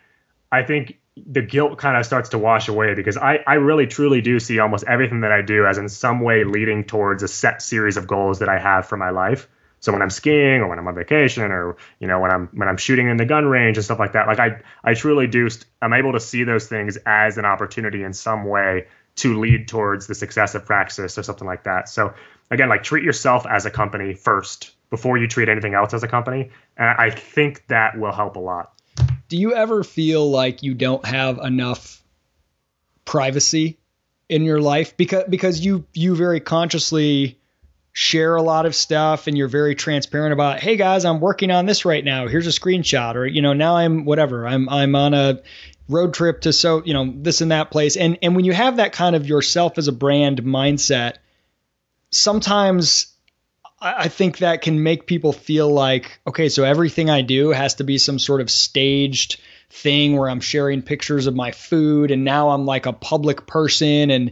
I think the guilt kind of starts to wash away because I, I really truly do see almost everything that I do as in some way leading towards a set series of goals that I have for my life. So when I'm skiing or when I'm on vacation or you know when I'm when I'm shooting in the gun range and stuff like that, like I I truly do I'm able to see those things as an opportunity in some way to lead towards the success of Praxis or something like that. So again, like treat yourself as a company first before you treat anything else as a company, and I think that will help a lot. Do you ever feel like you don't have enough privacy in your life? Because because you you very consciously share a lot of stuff and you're very transparent about hey guys I'm working on this right now. Here's a screenshot or you know now I'm whatever. I'm I'm on a road trip to so you know this and that place. And and when you have that kind of yourself as a brand mindset sometimes I think that can make people feel like, okay, so everything I do has to be some sort of staged thing where I'm sharing pictures of my food and now I'm like a public person and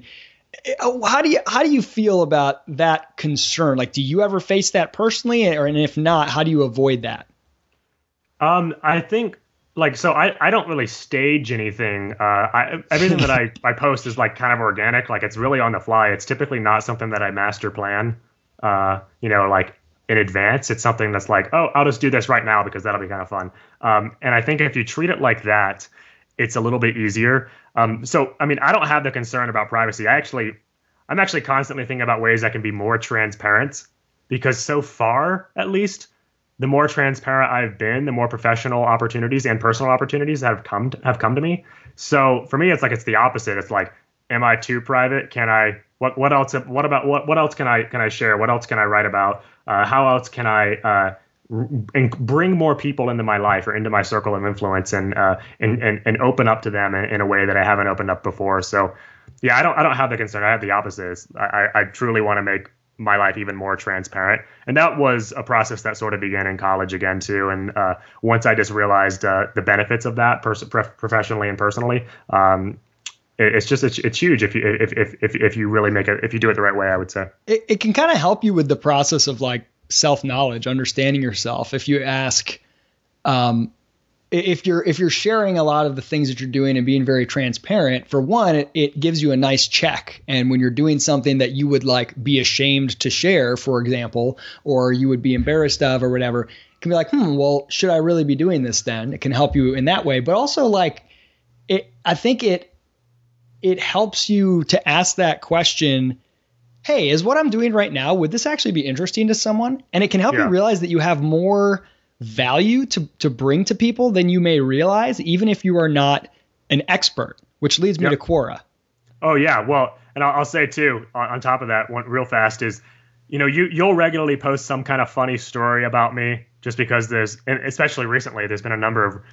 uh, how do you how do you feel about that concern? Like do you ever face that personally or and if not, how do you avoid that? Um, I think like so I, I don't really stage anything. Uh, I everything that I, I post is like kind of organic. Like it's really on the fly. It's typically not something that I master plan. Uh, you know, like in advance. It's something that's like, oh, I'll just do this right now because that'll be kind of fun. Um, and I think if you treat it like that, it's a little bit easier. Um, so I mean, I don't have the concern about privacy. I actually, I'm actually constantly thinking about ways I can be more transparent because so far, at least, the more transparent I've been, the more professional opportunities and personal opportunities have come to, have come to me. So for me, it's like it's the opposite. It's like, am I too private? Can I? What what else? What about what what else can I can I share? What else can I write about? Uh, how else can I? Uh, and bring more people into my life or into my circle of influence and uh, and, and and open up to them in, in a way that I haven't opened up before. So, yeah, I don't I don't have the concern. I have the opposite. I I, truly want to make my life even more transparent. And that was a process that sort of began in college again too. And uh, once I just realized uh, the benefits of that, pers- prof- professionally and personally, um, it's just it's, it's huge if you if, if if if you really make it if you do it the right way. I would say. It, it can kind of help you with the process of like self knowledge, understanding yourself. If you ask, um, if you're if you're sharing a lot of the things that you're doing and being very transparent, for one, it, it gives you a nice check. And when you're doing something that you would like be ashamed to share, for example, or you would be embarrassed of or whatever, it can be like, hmm, well, should I really be doing this then? It can help you in that way. But also like it I think it it helps you to ask that question hey, is what I'm doing right now, would this actually be interesting to someone? And it can help Yeah. you realize that you have more value to, to bring to people than you may realize, even if you are not an expert, which leads me Yep. to Quora. Oh yeah, well, and I'll, I'll say too on, on top of that, one real fast is, you know, you you'll regularly post some kind of funny story about me just because there's, and especially recently, there's been a number of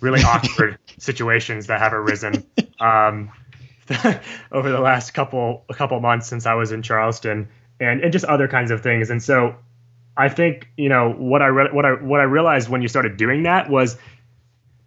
really awkward situations that have arisen. Um, over the last couple a couple months since I was in Charleston, and and just other kinds of things. And so, I think you know what I re- what I what I realized when you started doing that was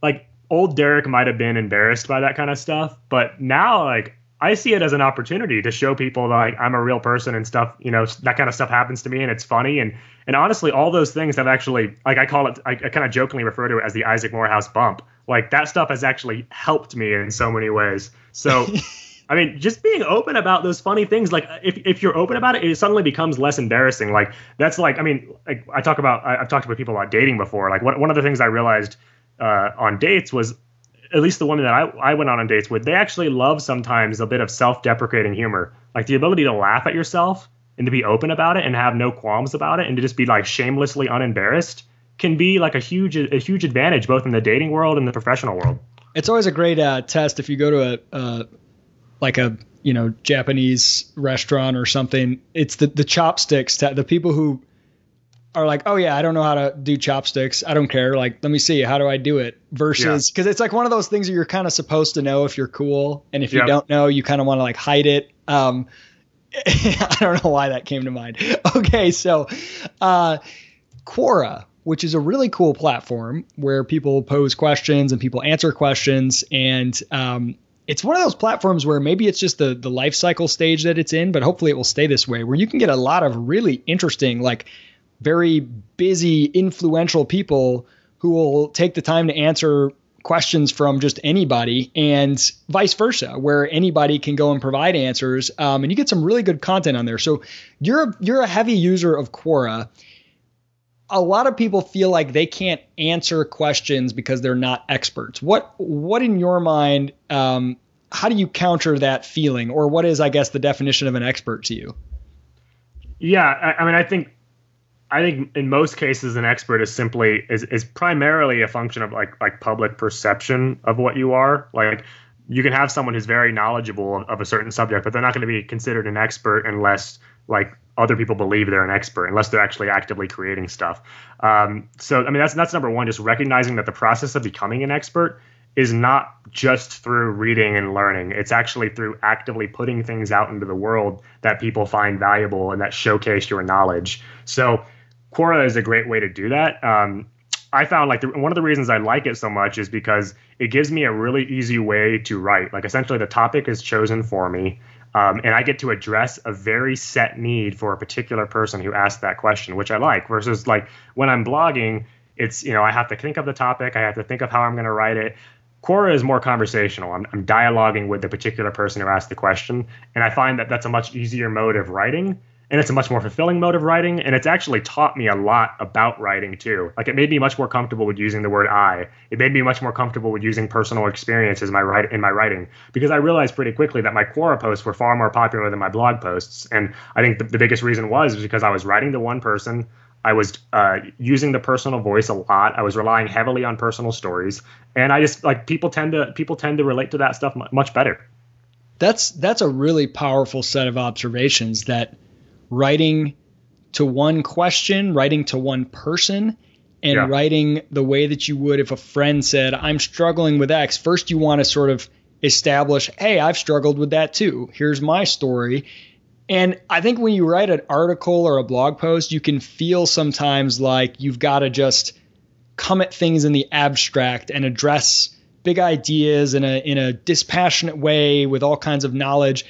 like old Derek might have been embarrassed by that kind of stuff, but now like I see it as an opportunity to show people that like I'm a real person and stuff. You know that kind of stuff happens to me and it's funny and and honestly, all those things have actually like I call it I, I kind of jokingly refer to it as the Isaac Morehouse bump. Like that stuff has actually helped me in so many ways. So. I mean, just being open about those funny things, like if, if you're open about it, it suddenly becomes less embarrassing. Like that's like, I mean, like I talk about, I, have talked with people about dating before. Like one, one of the things I realized uh, on dates was at least the women that I, I went on dates with, they actually love sometimes a bit of self-deprecating humor, like the ability to laugh at yourself and to be open about it and have no qualms about it and to just be like shamelessly unembarrassed can be like a huge a huge advantage both in the dating world and the professional world. It's always a great uh, test if you go to a uh, like a you know Japanese restaurant or something. It's the the chopsticks. Te- the people who are like, oh yeah, I don't know how to do chopsticks. I don't care. Like, let me see. How do I do it? Versus, because yeah. it's like one of those things that you're kind of supposed to know if you're cool, and if you yep. don't know, you kind of want to like hide it. Um, I don't know why that came to mind. Okay, so uh, Quora, which is a really cool platform where people pose questions and people answer questions, and um, it's one of those platforms where maybe it's just the the life cycle stage that it's in, but hopefully it will stay this way, where you can get a lot of really interesting like very busy, influential people who will take the time to answer questions from just anybody and vice versa where anybody can go and provide answers um, and you get some really good content on there. So you're you're a heavy user of quora. A lot of people feel like they can't answer questions because they're not experts. What what in your mind um, how do you counter that feeling? Or what is i guess the definition of an expert to you? Yeah I, I mean i think I think in most cases, an expert is simply is, is primarily a function of like like public perception of what you are. Like you can have someone who's very knowledgeable of a certain subject, but they're not going to be considered an expert unless like other people believe they're an expert, unless they're actually actively creating stuff. Um, so I mean that's that's number one, just recognizing that the process of becoming an expert is not just through reading and learning. It's actually through actively putting things out into the world that people find valuable and that showcase your knowledge. So Quora is a great way to do that. Um, I found like the, one of the reasons I like it so much is because it gives me a really easy way to write. Like essentially, the topic is chosen for me, um, and I get to address a very set need for a particular person who asked that question, which I like. Versus like when I'm blogging, it's you know I have to think of the topic, I have to think of how I'm going to write it. Quora is more conversational. I'm, I'm dialoguing with the particular person who asked the question, and I find that that's a much easier mode of writing and it's a much more fulfilling mode of writing and it's actually taught me a lot about writing too like it made me much more comfortable with using the word i it made me much more comfortable with using personal experiences in my, write, in my writing because i realized pretty quickly that my quora posts were far more popular than my blog posts and i think the, the biggest reason was because i was writing to one person I was uh, using the personal voice a lot. I was relying heavily on personal stories, and I just like people tend to people tend to relate to that stuff much better. That's that's a really powerful set of observations that writing to one question, writing to one person, and yeah. writing the way that you would if a friend said, I'm struggling with X. First, you want to sort of establish, hey, I've struggled with that too. Here's my story. And I think when you write an article or a blog post, you can feel sometimes like you've got to just come at things in the abstract and address big ideas in a in a dispassionate way with all kinds of knowledge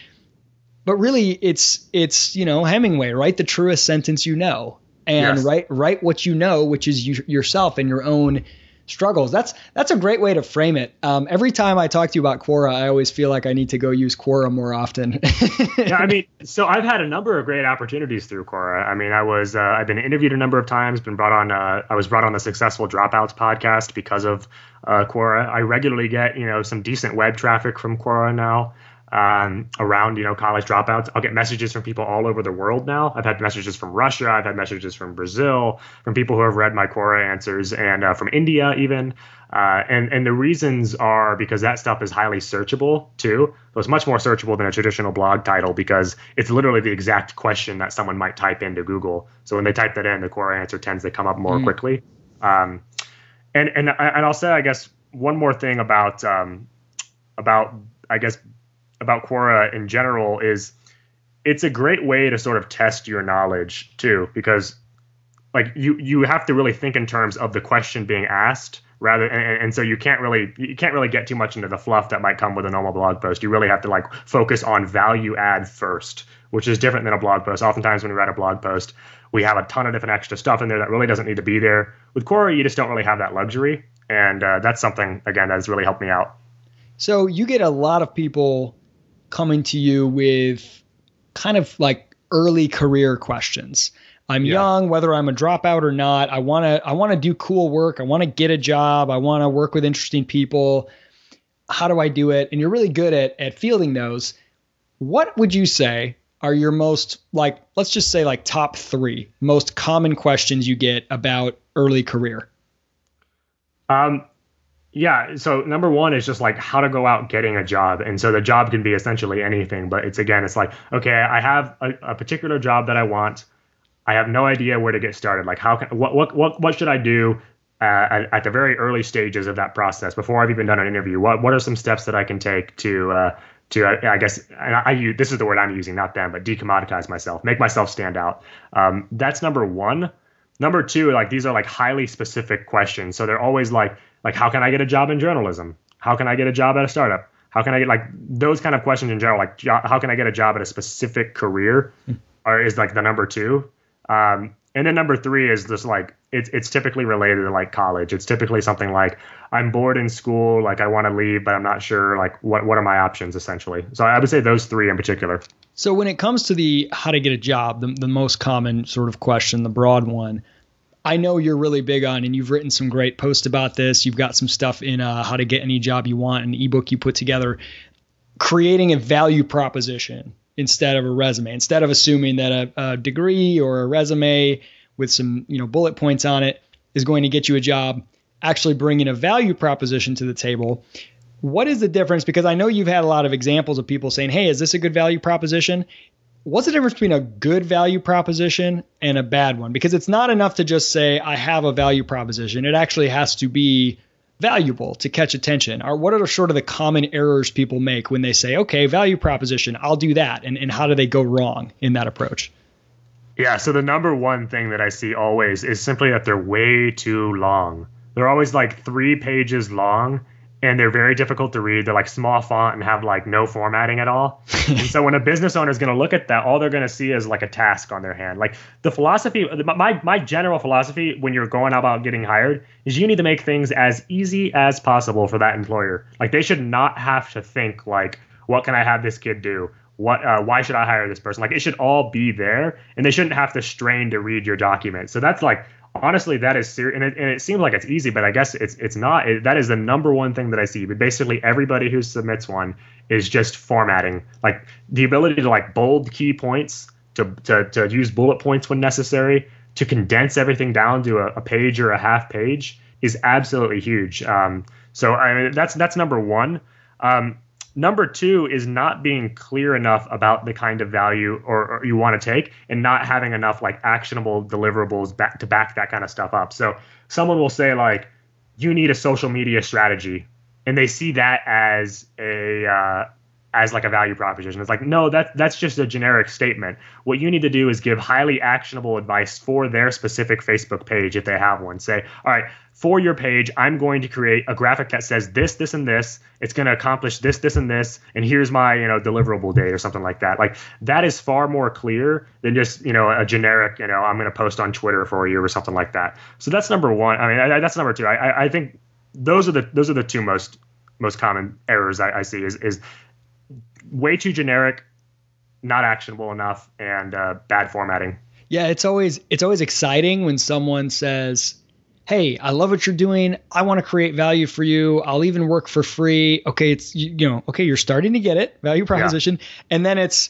but really it's it's you know Hemingway write the truest sentence you know and yes. write write what you know which is you, yourself and your own struggles. That's that's a great way to frame it. Um, every time I talk to you about Quora I always feel like I need to go use Quora more often. Yeah I mean so I've had a number of great opportunities through Quora. I mean I was uh, I've been interviewed a number of times been brought on uh, I was brought on the successful dropouts podcast because of uh, Quora. I regularly get you know some decent web traffic from Quora now um, around you know college dropouts. I'll get messages from people all over the world now. I've had messages from Russia. I've had messages from Brazil, from people who have read my Quora answers, and uh, from India even. Uh, and and the reasons are because that stuff is highly searchable too. So it's much more searchable than a traditional blog title because it's literally the exact question that someone might type into Google. So when they type that in, the Quora answer tends to come up more mm. quickly. Um, and and and I'll say I guess one more thing about um, about I guess about Quora in general is it's a great way to sort of test your knowledge too, because like you you have to really think in terms of the question being asked rather and, and, so you can't really you can't really get too much into the fluff that might come with a normal blog post. You really have to like focus on value add first which is different than a blog post. Oftentimes when we write a blog post we have a ton of different extra stuff in there that really doesn't need to be there. With Quora you just don't really have that luxury and uh, that's something again that has really helped me out. So you get a lot of people coming to you with kind of like early career questions I'm yeah. young, whether I'm a dropout or not. I want to I want to do cool work. I want to get a job. I want to work with interesting people. How do I do it? And you're really good at at fielding those. What would you say are your most like let's just say like top 3 most common questions you get about early career? Um yeah, so number one is just like how to go out getting a job. And so the job can be essentially anything, but it's again, it's like, okay, I have a, a particular job that I want. I have no idea where to get started. Like, how can what what what what should I do uh, at, at, the very early stages of that process before I've even done an interview? What what are some steps that I can take to uh, to uh, I guess and I, I, use this is the word I'm using, not them, but decommoditize myself, make myself stand out. Um, that's number one. Number two, like these are like highly specific questions, so they're always like like how can I get a job in journalism? How can I get a job at a startup? How can I get like those kind of questions in general? Like how can I get a job at a specific career? Or is like the number two. Um, and then number three is just like it's it's typically related to like college. It's typically something like I'm bored in school, like I want to leave, but I'm not sure like what what are my options essentially. So I would say those three in particular. So when it comes to the how to get a job, the, the most common sort of question, the broad one, I know you're really big on, and you've written some great posts about this. You've got some stuff in uh, how to get any job you want, an ebook you put together, creating a value proposition instead of a resume. Instead of assuming that a, a degree or a resume with some you know bullet points on it is going to get you a job, actually bringing a value proposition to the table. What is the difference? Because I know you've had a lot of examples of people saying, "Hey, is this a good value proposition?" What's the difference between a good value proposition and a bad one? Because it's not enough to just say, I have a value proposition. It actually has to be valuable to catch attention? Or what are sort of the common errors people make when they say, okay, value proposition, I'll do that? And, and how do they go wrong in that approach? Yeah, so the number one thing that I see always is simply that they're way too long. They're always like three pages long and they're very difficult to read. They're like small font and have like no formatting at all. and so when a business owner is going to look at that, all they're going to see is like a task on their hand. Like the philosophy, my my general philosophy when you're going about getting hired is you need to make things as easy as possible for that employer. Like they should not have to think like, what can I have this kid do? What? Uh, why should I hire this person? Like it should all be there, and they shouldn't have to strain to read your document. So that's like honestly, that is serious, and it, and it seems like it's easy, but I guess it's it's not. It, that is the number one thing that I see. But basically, everybody who submits one is just formatting, like the ability to like bold key points, to to to use bullet points when necessary, to condense everything down to a, a page or a half page is absolutely huge. Um, so I mean, that's that's number one. Um, Number two is not being clear enough about the kind of value or, or you want to take and not having enough like actionable deliverables back to back that kind of stuff up. So someone will say like, you need a social media strategy and they see that as a uh, as like a value proposition. It's like, no, that that's just a generic statement. What you need to do is give highly actionable advice for their specific Facebook page if they have one. Say, all right, for your page, I'm going to create a graphic that says this, this, and this. It's going to accomplish this, this, and this, and here's my, you know, deliverable date or something like that. Like that is far more clear than just, you know, a generic, you know, I'm going to post on Twitter for you or something like that. So that's number one. I mean, I, that's number two. I, I think those are the those are the two most most common errors I, I see is is way too generic, not actionable enough, and uh, bad formatting. Yeah, it's always it's always exciting when someone says, "Hey, I love what you're doing. I want to create value for you. I'll even work for free." Okay, it's you, you know, okay, you're starting to get it, value proposition, yeah. and then it's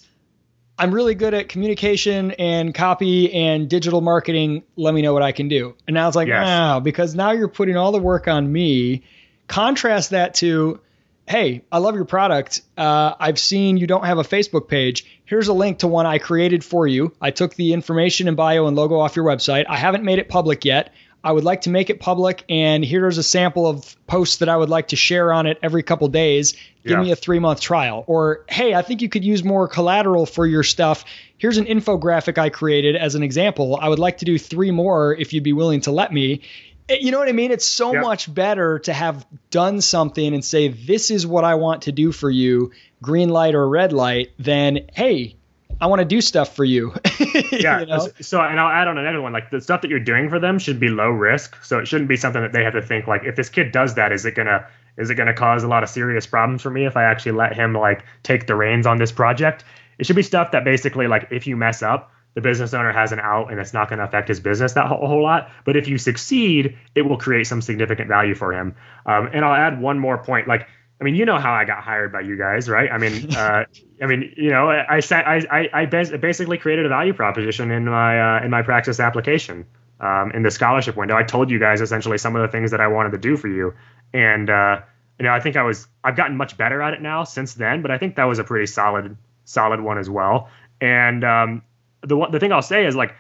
I'm really good at communication and copy and digital marketing. Let me know what I can do. And now it's like, yes. wow, because now you're putting all the work on me. Contrast that to hey, I love your product. Uh, I've seen you don't have a Facebook page. Here's a link to one I created for you. I took the information and bio and logo off your website. I haven't made it public yet. I would like to make it public, and here's a sample of posts that I would like to share on it every couple days. Give yeah. me a three month trial. Or, hey, I think you could use more collateral for your stuff. Here's an infographic I created as an example. I would like to do three more if you'd be willing to let me. You know what I mean? It's so yep. much better to have done something and say, this is what I want to do for you, green light or red light, than, hey, I want to do stuff for you. yeah. You know? So, and I'll add on another one. Like the stuff that you're doing for them should be low risk. So it shouldn't be something that they have to think like, if this kid does that, is it gonna is it gonna cause a lot of serious problems for me if I actually let him like take the reins on this project? It should be stuff that basically like if you mess up, the business owner has an out and it's not going to affect his business that whole, whole, lot. But if you succeed, it will create some significant value for him. Um, and I'll add one more point. Like I mean, you know how I got hired by you guys, right? I mean, uh, I mean, you know, I I, I, I basically created a value proposition in my uh, in my praxis application um, in the scholarship window. I told you guys essentially some of the things that I wanted to do for you, and uh, you know, I think I was I've gotten much better at it now since then, but I think that was a pretty solid solid one as well. And um, the one, the thing I'll say is like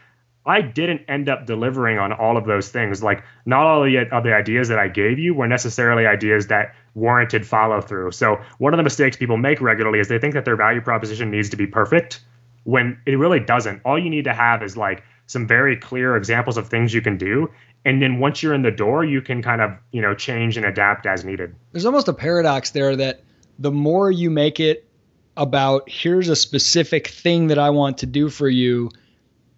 I didn't end up delivering on all of those things. Like, not all of the, of the ideas that I gave you were necessarily ideas that warranted follow through. So, one of the mistakes people make regularly is they think that their value proposition needs to be perfect when it really doesn't. All you need to have is like some very clear examples of things you can do. And then once you're in the door, you can kind of, you know, change and adapt as needed. There's almost a paradox there that the more you make it about here's a specific thing that I want to do for you,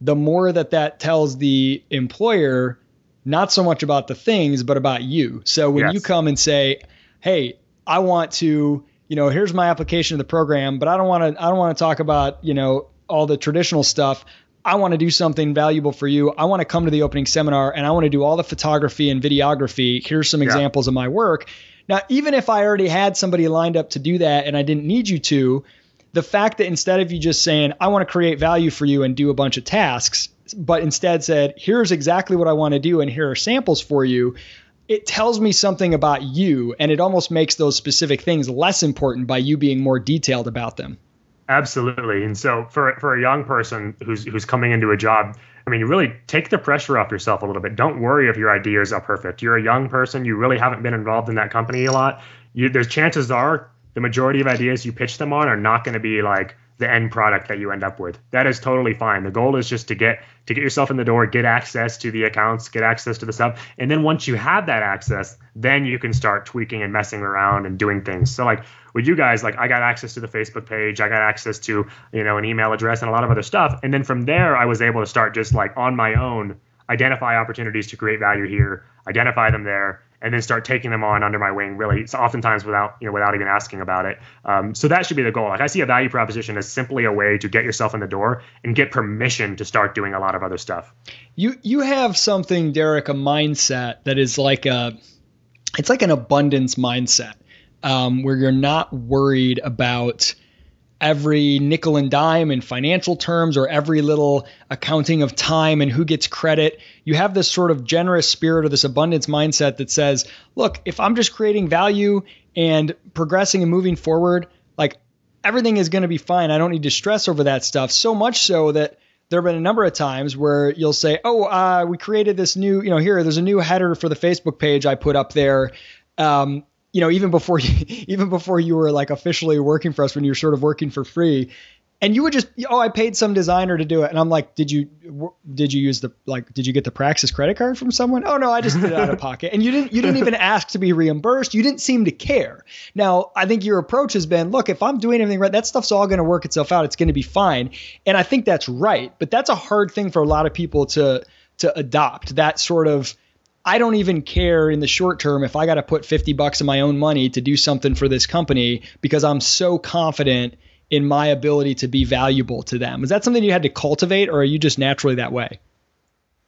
the more that that tells the employer not so much about the things, but about you. So when yes. you come and say, "Hey, I want to," you know, here's my application of the program, but I don't want to. I don't want to talk about, you know, all the traditional stuff. I want to do something valuable for you. I want to come to the opening seminar and I want to do all the photography and videography. Here's some yeah. examples of my work. Now, even if I already had somebody lined up to do that and I didn't need you to, the fact that instead of you just saying, I want to create value for you and do a bunch of tasks, but instead said, here's exactly what I want to do and here are samples for you, it tells me something about you and it almost makes those specific things less important by you being more detailed about them. Absolutely. And so for for a young person who's who's coming into a job, I mean, really take the pressure off yourself a little bit. Don't worry if your ideas are perfect. You're a young person, you really haven't been involved in that company a lot. You, there's chances are the majority of ideas you pitch them on are not going to be like the end product that you end up with. That is totally fine. The goal is just to get to get yourself in the door, get access to the accounts, get access to the stuff, and then once you have that access, then you can start tweaking and messing around and doing things. So like with you guys, like I got access to the Facebook page, I got access to you know an email address and a lot of other stuff, and then from there I was able to start just like on my own identify opportunities to create value here, identify them there, and then start taking them on under my wing really so oftentimes without you know without even asking about it. Um, so that should be the goal. Like i see a value proposition as simply a way to get yourself in the door and get permission to start doing a lot of other stuff. You you have something derek a mindset that is like a it's like an abundance mindset um, where you're not worried about every nickel and dime in financial terms or every little accounting of time and who gets credit. You have this sort of generous spirit or this abundance mindset that says, look, if I'm just creating value and progressing and moving forward, like everything is going to be fine. I don't need to stress over that stuff. So much so that there have been a number of times where you'll say, oh, uh, we created this new, you know, here, there's a new header for the Facebook page I put up there. Um, you know, even before you, even before you were like officially working for us, when you were sort of working for free, and you would just, oh, I paid some designer to do it, and I'm like, did you, did you use the like, did you get the Praxis credit card from someone? Oh no, I just did it out of pocket, and you didn't, you didn't even ask to be reimbursed. You didn't seem to care. Now, I think your approach has been, look, if I'm doing everything right, that stuff's all going to work itself out. It's going to be fine, and I think that's right. But that's a hard thing for a lot of people to to adopt. That sort of I don't even care in the short term if I got to put 50 bucks of my own money to do something for this company because I'm so confident in my ability to be valuable to them. Is that something you had to cultivate or are you just naturally that way?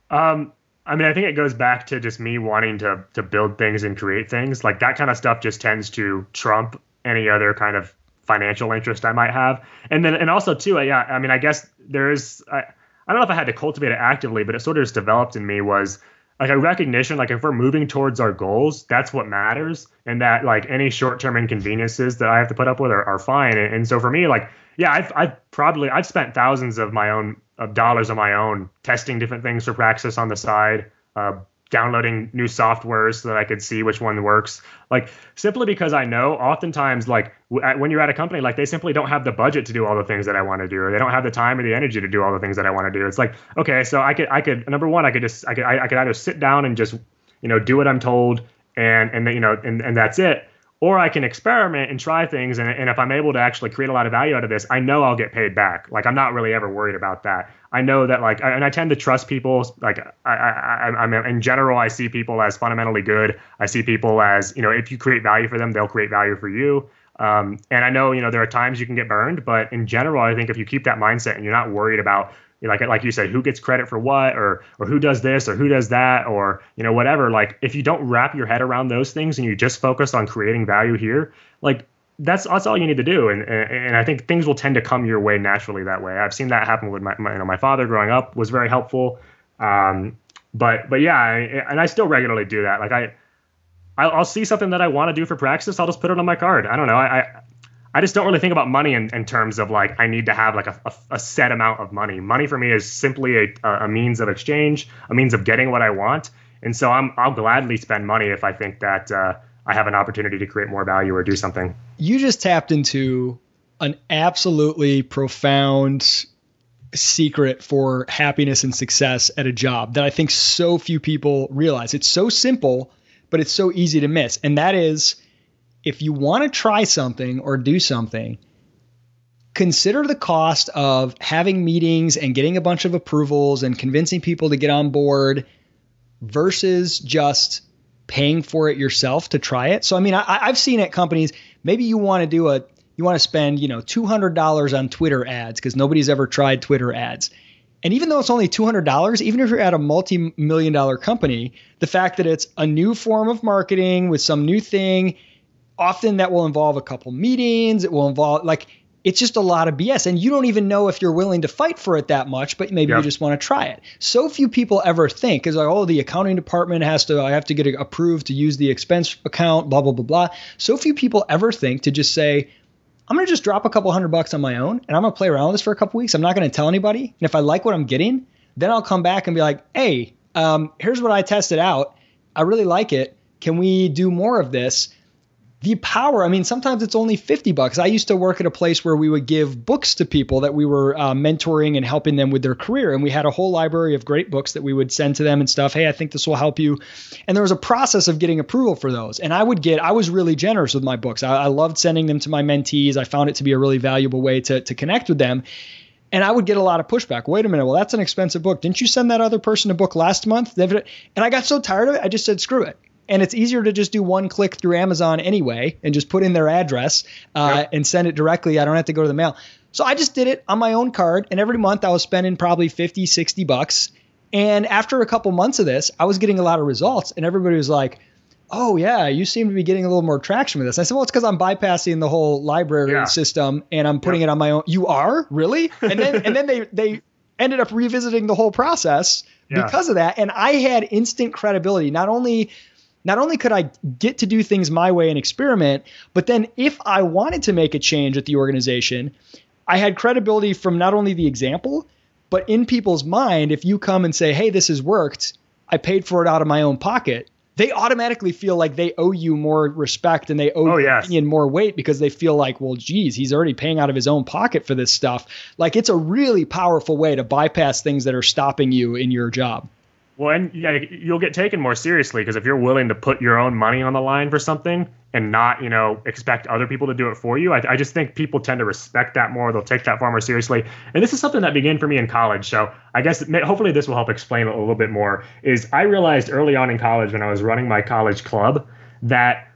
Um, I mean, I think it goes back to just me wanting to to build things and create things. Like that kind of stuff just tends to trump any other kind of financial interest I might have. And then and also too, yeah, I mean, I guess there is I, I don't know if I had to cultivate it actively, but it sort of just developed in me was like a recognition like if we're moving towards our goals that's what matters and that like any short-term inconveniences that i have to put up with are, are fine. And, and, so for me like yeah I've, I've probably i've spent thousands of my own of dollars on my own testing different things for praxis on the side uh, downloading new software so that I could see which one works. Like simply because I know oftentimes like w- when you're at a company like they simply don't have the budget to do all the things that I want to do or they don't have the time or the energy to do all the things that I want to do. It's like okay, so I could I could number one I could just I could I, I could either sit down and just you know do what I'm told and and you know and and that's it or I can experiment and try things. And, and if I'm able to actually create a lot of value out of this, I know I'll get paid back. Like I'm not really ever worried about that. I know that like, and I tend to trust people. Like I, I, I'm in general, I see people as fundamentally good. I see people as you know, if you create value for them, they'll create value for you. Um, and I know you know there are times you can get burned, but in general, I think if you keep that mindset and you're not worried about like like you said, who gets credit for what, or or who does this, or who does that, or you know whatever. Like if you don't wrap your head around those things and you just focus on creating value here, like that's that's all you need to do. And and I think things will tend to come your way naturally that way. I've seen that happen with my, my you know my father growing up was very helpful. Um, but but yeah, and I still regularly do that. Like I. I'll, see something that I want to do for Praxis. I'll just put it on my card. I don't know. I, I just don't really think about money in, in terms of like I need to have like a, a, a set amount of money. Money for me is simply a, a means of exchange, a means of getting what I want. And so I'm I'll gladly spend money if I think that uh, I have an opportunity to create more value or do something. You just tapped into an absolutely profound secret for happiness and success at a job that I think so few people realize. It's so simple, but it's so easy to miss. And that is if you want to try something or do something, consider the cost of having meetings and getting a bunch of approvals and convincing people to get on board versus just paying for it yourself to try it. So, I mean, I, have seen at companies, maybe you want to do a, you want to spend, you know, $200 on Twitter ads because nobody's ever tried Twitter ads. And even though it's only $200, even if you're at a multi million dollar company, the fact that it's a new form of marketing with some new thing often that will involve a couple meetings. It will involve like it's just a lot of BS. And you don't even know if you're willing to fight for it that much, but maybe yep. you just want to try it. So few people ever think is like, oh, the accounting department has to, I have to get approved to use the expense account, blah, blah, blah, blah. So few people ever think to just say, I'm going to just drop a couple hundred bucks on my own and I'm going to play around with this for a couple weeks. I'm not going to tell anybody. And if I like what I'm getting, then I'll come back and be like, hey, um, here's what I tested out. I really like it. Can we do more of this? The power. I mean, sometimes it's only 50 bucks. I used to work at a place where we would give books to people that we were uh, mentoring and helping them with their career. And we had a whole library of great books that we would send to them and stuff. Hey, I think this will help you. And there was a process of getting approval for those. And I would get, I was really generous with my books. I, I loved sending them to my mentees. I found it to be a really valuable way to, to connect with them. And I would get a lot of pushback. Wait a minute. Well, that's an expensive book. Didn't you send that other person a book last month? And I got so tired of it, I just said, screw it and it's easier to just do one click through Amazon anyway and just put in their address uh, yep. and send it directly. I don't have to go to the mail. So I just did it on my own card, and every month I was spending probably 50, 60 bucks. And after a couple months of this, I was getting a lot of results, and everybody was like, "Oh yeah, you seem to be getting a little more traction with this." I said, "Well, it's because I'm bypassing the whole library yeah. system and I'm putting yep. it on my own." You are really? And then and then they they ended up revisiting the whole process yeah. because of that, and I had instant credibility. Not only not only could I get to do things my way and experiment, but then if I wanted to make a change at the organization, I had credibility from not only the example, but in people's mind, if you come and say, hey, this has worked, I paid for it out of my own pocket, they automatically feel like they owe you more respect and they owe oh, yes. opinion more weight because they feel like, well, geez, he's already paying out of his own pocket for this stuff. Like it's a really powerful way to bypass things that are stopping you in your job. Well, and yeah, you'll get taken more seriously because if you're willing to put your own money on the line for something and not, you know, expect other people to do it for you, I, I, just think people tend to respect that more. They'll take that far more seriously. And this is something that began for me in college. So I guess hopefully this will help explain a little bit more. Is I realized early on in college when I was running my college club that,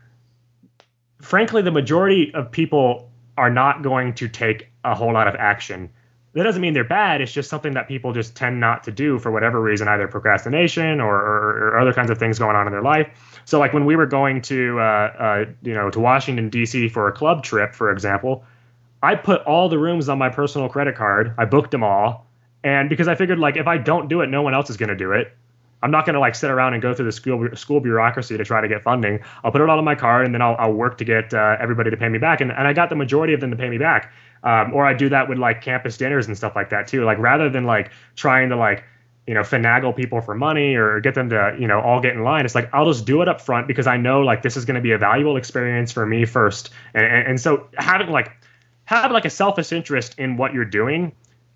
frankly, the majority of people are not going to take a whole lot of action that doesn't mean they're bad. It's just something that people just tend not to do for whatever reason, either procrastination or, or, or other kinds of things going on in their life. So, like when we were going to, uh, uh, you know, to Washington D.C. for a club trip, for example, I put all the rooms on my personal credit card. I booked them all, and because I figured like if I don't do it, no one else is going to do it. I'm not going to like sit around and go through the school school bureaucracy to try to get funding. I'll put it all on my card and then I'll, I'll work to get uh, everybody to pay me back. And, and I got the majority of them to pay me back. Um, or I do that with like campus dinners and stuff like that too. Like rather than like trying to like you know finagle people for money or get them to you know all get in line it's like i'll just do it up front because i know like this is going to be a valuable experience for me first and, and, and so having like have like a selfish interest in what you're doing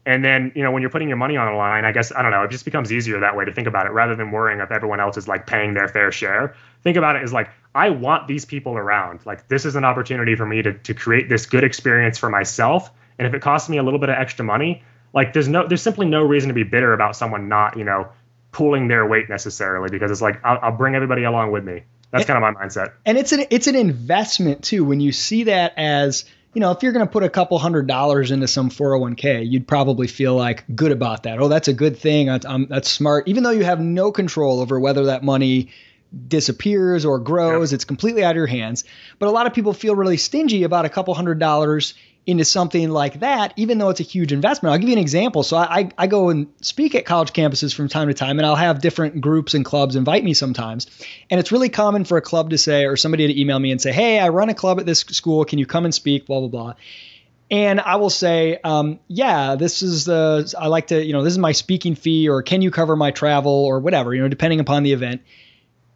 and then you know when you're putting your money on the line i guess i don't know it just becomes easier that way to think about it rather than worrying if everyone else is like paying their fair share think about it as like i want these people around like this is an opportunity for me to, to create this good experience for myself and if it costs me a little bit of extra money like there's no there's simply no reason to be bitter about someone not you know pulling their weight necessarily because it's like I'll, I'll bring everybody along with me. That's kind of my mindset. And it's an it's an investment too. When you see that as you know, if you're going to put a couple hundred dollars into some 401k, you'd probably feel like good about that. Oh, that's a good thing. That's, um, that's smart. Even though you have no control over whether that money disappears or grows, yep. it's completely out of your hands. But a lot of people feel really stingy about a couple hundred dollars into something like that, even though it's a huge investment. I'll give you an example. So I, I go and speak at college campuses from time to time, and I'll have different groups and clubs invite me sometimes. And it's really common for a club to say, or somebody to email me and say, Hey, I run a club at this school. Can you come and speak? Blah, blah, blah. And I will say, um, yeah, this is the, I like to, you know, this is my speaking fee, or can you cover my travel, or whatever, you know, depending upon the event.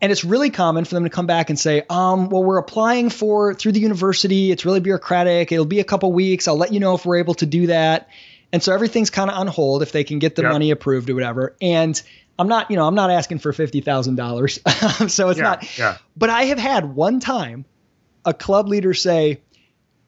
And it's really common for them to come back and say, um, well, we're applying for through the university. It's really bureaucratic. It'll be a couple weeks. I'll let you know if we're able to do that. And so everything's kind of on hold if they can get the yep. money approved or whatever. And I'm not, you know, I'm not asking for fifty thousand dollars. so it's yeah, not. Yeah. But I have had one time a club leader say,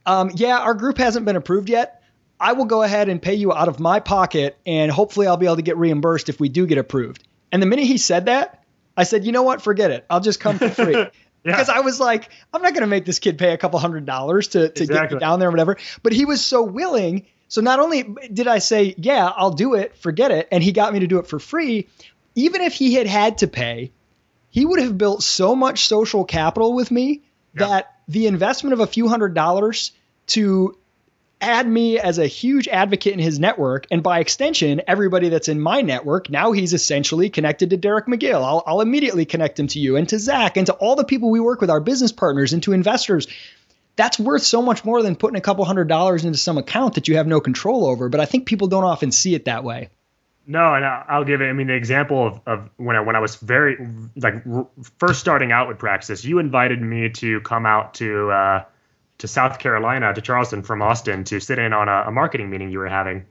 um, "Yeah, our group hasn't been approved yet. I will go ahead and pay you out of my pocket, and hopefully I'll be able to get reimbursed if we do get approved." And the minute he said that, I said, you know what? Forget it. I'll just come for free. yeah. Because I was like, I'm not going to make this kid pay a couple hundred dollars to, to exactly. get me down there or whatever. But he was so willing. So not only did I say, yeah, I'll do it, forget it, and he got me to do it for free, even if he had had to pay, he would have built so much social capital with me yeah. that the investment of a few hundred dollars to add me as a huge advocate in his network, and by extension, everybody that's in my network, now he's essentially connected to Derek Magill. I'll, I'll immediately connect him to you and to Zak and to all the people we work with, our business partners, and to investors. That's worth so much more than putting a couple hundred dollars into some account that you have no control over. But I think people don't often see it that way. No, and I'll give it. I mean, the example of, of when I when I was very like first starting out with Praxis, you invited me to come out to uh, to South Carolina to Charleston from Austin to sit in on a, a marketing meeting you were having.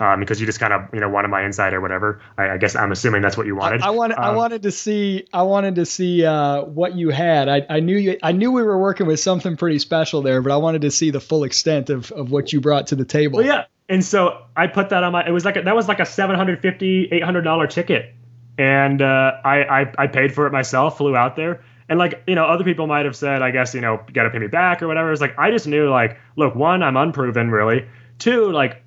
Um, because you just kind of you know wanted my insight or whatever. I, I, guess I'm assuming that's what you wanted. I, I wanted um, I wanted to see I wanted to see uh, what you had. I, I knew you I knew we were working with something pretty special there, but I wanted to see the full extent of, of what you brought to the table. Well, yeah, and so I put that on my. It was like a, that was like a 750 800 dollar ticket, and uh, I, I I paid for it myself. Flew out there and like, you know, other people might have said, I guess, you know, you gotta pay me back or whatever. It's like I just knew like, look, one, I'm unproven really. Two, like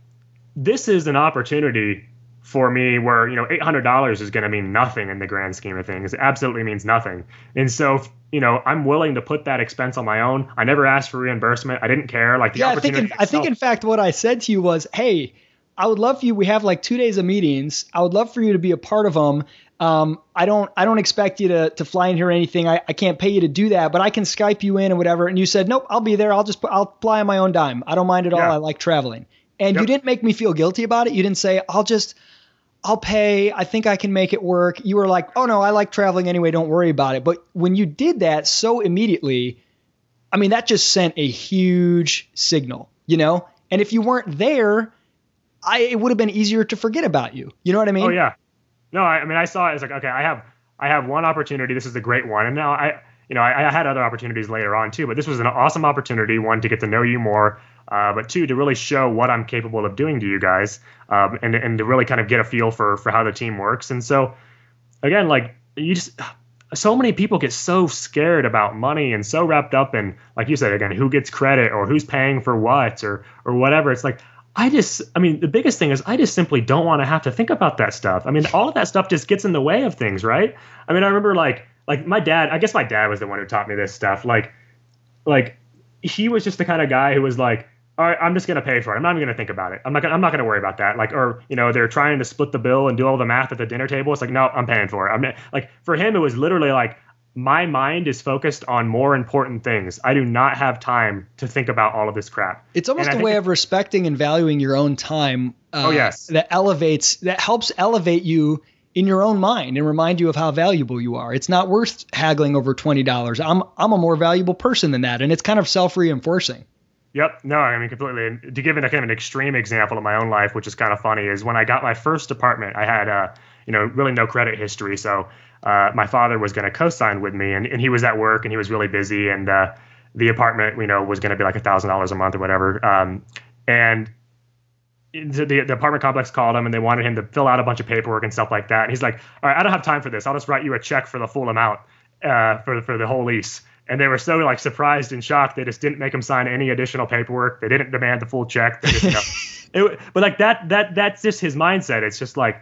this is an opportunity for me where, you know, eight hundred dollars is gonna mean nothing in the grand scheme of things. It absolutely means nothing. And so you know, I'm willing to put that expense on my own. I never asked for reimbursement. I didn't care. Like the yeah, opportunity. I think, in, I think in fact what I said to you was, hey, I would love for you. We have like two days of meetings. I would love for you to be a part of them. Um, I don't I don't expect you to to fly in here or anything. I, I can't pay you to do that, but I can Skype you in and whatever. And you said, nope, I'll be there. I'll just I'll fly on my own dime. I don't mind at all. Yeah. I like traveling. And yep. you didn't make me feel guilty about it. You didn't say I'll just I'll pay. I think I can make it work. You were like, oh no, I like traveling anyway. Don't worry about it. But when you did that so immediately, I mean that just sent a huge signal, you know. And if you weren't there, I it would have been easier to forget about you. You know what I mean? Oh yeah. No, I, I mean I saw it as like okay, I have I have one opportunity. This is a great one, and now I you know I, I had other opportunities later on too, but this was an awesome opportunity. One to get to know you more, uh, but two to really show what I'm capable of doing to you guys, um, and and to really kind of get a feel for for how the team works. And so again, like you just so many people get so scared about money and so wrapped up in like you said again who gets credit or who's paying for what or or whatever it's like I just, I mean, the biggest thing is I just simply don't want to have to think about that stuff. I mean, all of that stuff just gets in the way of things, right? I mean, I remember like, like my dad, I guess my dad was the one who taught me this stuff. Like, like he was just the kind of guy who was like, all right, I'm just gonna pay for it. I'm not even gonna think about it. I'm not gonna, I'm not gonna worry about that. Like, or you know, they're trying to split the bill and do all the math at the dinner table. It's like, no, I'm paying for it. I'm not, like, for him, it was literally like, my mind is focused on more important things. I do not have time to think about all of this crap. It's almost a way of respecting and valuing your own time. Uh, oh yes, that elevates that helps elevate you in your own mind and remind you of how valuable you are. It's not worth haggling over $20. I'm I'm a more valuable person than that and it's kind of self-reinforcing. Yep. No, I mean completely. to give it a kind of an extreme example of my own life, which is kind of funny, is when I got my first apartment, I had uh, you know, really no credit history. So uh, my father was going to co-sign with me, and, and he was at work and he was really busy, and uh, the apartment, you know, was going to be like a thousand dollars a month or whatever. Um, and the, the apartment complex called him and they wanted him to fill out a bunch of paperwork and stuff like that. And he's like, "All right, I don't have time for this. I'll just write you a check for the full amount uh, for for the whole lease." and they were so like surprised and shocked they just didn't make him sign any additional paperwork they didn't demand the full check they just, you know, it, but like that that that's just his mindset it's just like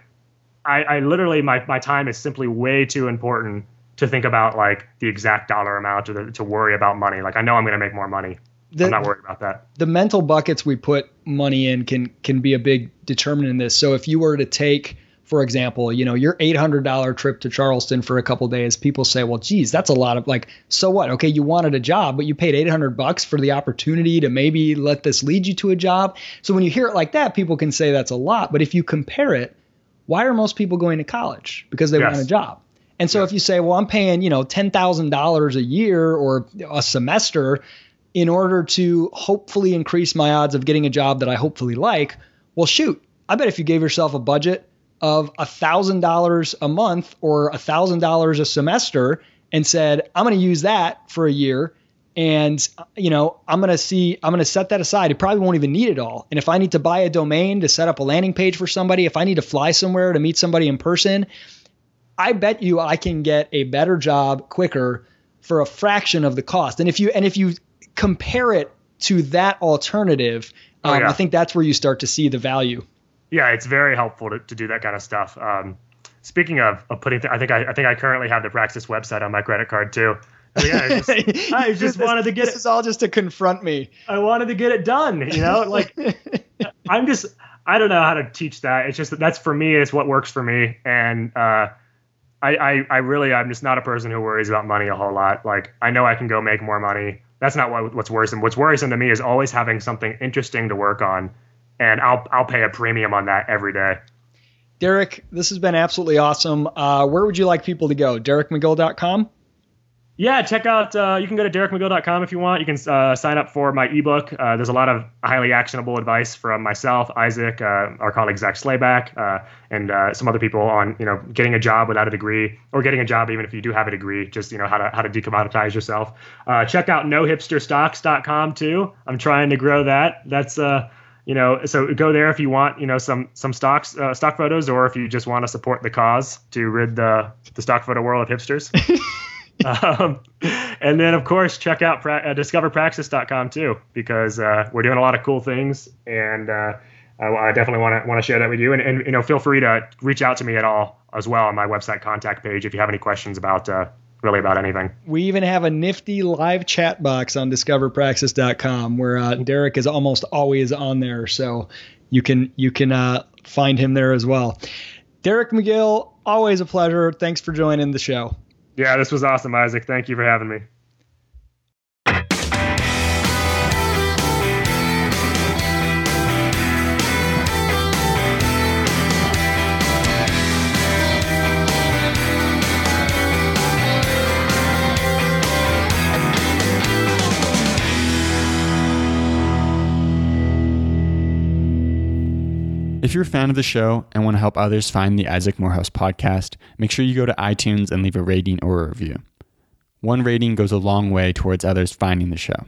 i i literally my, my time is simply way too important to think about like the exact dollar amount or the, to worry about money like i know i'm going to make more money the, i'm not worried about that the mental buckets we put money in can can be a big determinant in this so if you were to take for example, you know, your $800 trip to Charleston for a couple days, people say, well, geez, that's a lot of like, so what? Okay, you wanted a job, but you paid 800 bucks for the opportunity to maybe let this lead you to a job. So when you hear it like that, people can say that's a lot. But if you compare it, why are most people going to college? Because they yes. want a job. And so yes. if you say, well, I'm paying, you know, $10,000 a year or a semester in order to hopefully increase my odds of getting a job that I hopefully like, well, shoot, I bet if you gave yourself a budget of $1,000 a month or $1,000 a semester and said, I'm going to use that for a year. And, you know, I'm going to see, I'm going to set that aside. It probably won't even need it all. And if I need to buy a domain to set up a landing page for somebody, if I need to fly somewhere to meet somebody in person, I bet you I can get a better job quicker for a fraction of the cost. And if you, and if you compare it to that alternative, oh, um, oh, yeah. I think that's where you start to see the value yeah, it's very helpful to, to do that kind of stuff. Um, speaking of, of putting, th- I think I, I think I currently have the Praxis website on my credit card too. Yeah, I just, I just wanted to get this it. is all just to confront me. I wanted to get it done. You know, like I'm just I don't know how to teach that. It's just that that's for me. It's what works for me, and uh, I, I I really I'm just not a person who worries about money a whole lot. Like I know I can go make more money. That's not what, what's worrisome. What's worrisome to me is always having something interesting to work on and I'll I'll pay a premium on that every day. Derek, this has been absolutely awesome. Uh, where would you like people to go? DerekMagill.com? Yeah, check out. Uh, you can go to derekmagill.com if you want. You can uh, sign up for my ebook. Uh, there's a lot of highly actionable advice from myself, Isaac, uh, our colleague Zak Slayback, uh, and uh, some other people on you know getting a job without a degree or getting a job even if you do have a degree. Just you know how to how to decommoditize yourself. check out nohipsterstocks.com too. I'm trying to grow that. That's you know, so go there if you want, you know, some some stocks uh, stock photos, or if you just want to support the cause to rid the the stock photo world of hipsters. um, and then, of course, check out pra- uh, discoverpraxis.com too, because uh, we're doing a lot of cool things, and uh, I, I, definitely want to want to share that with you. And, and, you know, feel free to reach out to me at all as well on my website contact page if you have any questions about uh, really about anything. We even have a nifty live chat box on discoverpraxis.com where uh, Derek is almost always on there, so you can you can uh, find him there as well. Derek Magill, always a pleasure. Thanks for joining the show. Yeah, this was awesome, Isaac. Thank you for having me. If you're a fan of the show and want to help others find the Isaac Morehouse podcast, make sure you go to iTunes and leave a rating or a review. One rating goes a long way towards others finding the show.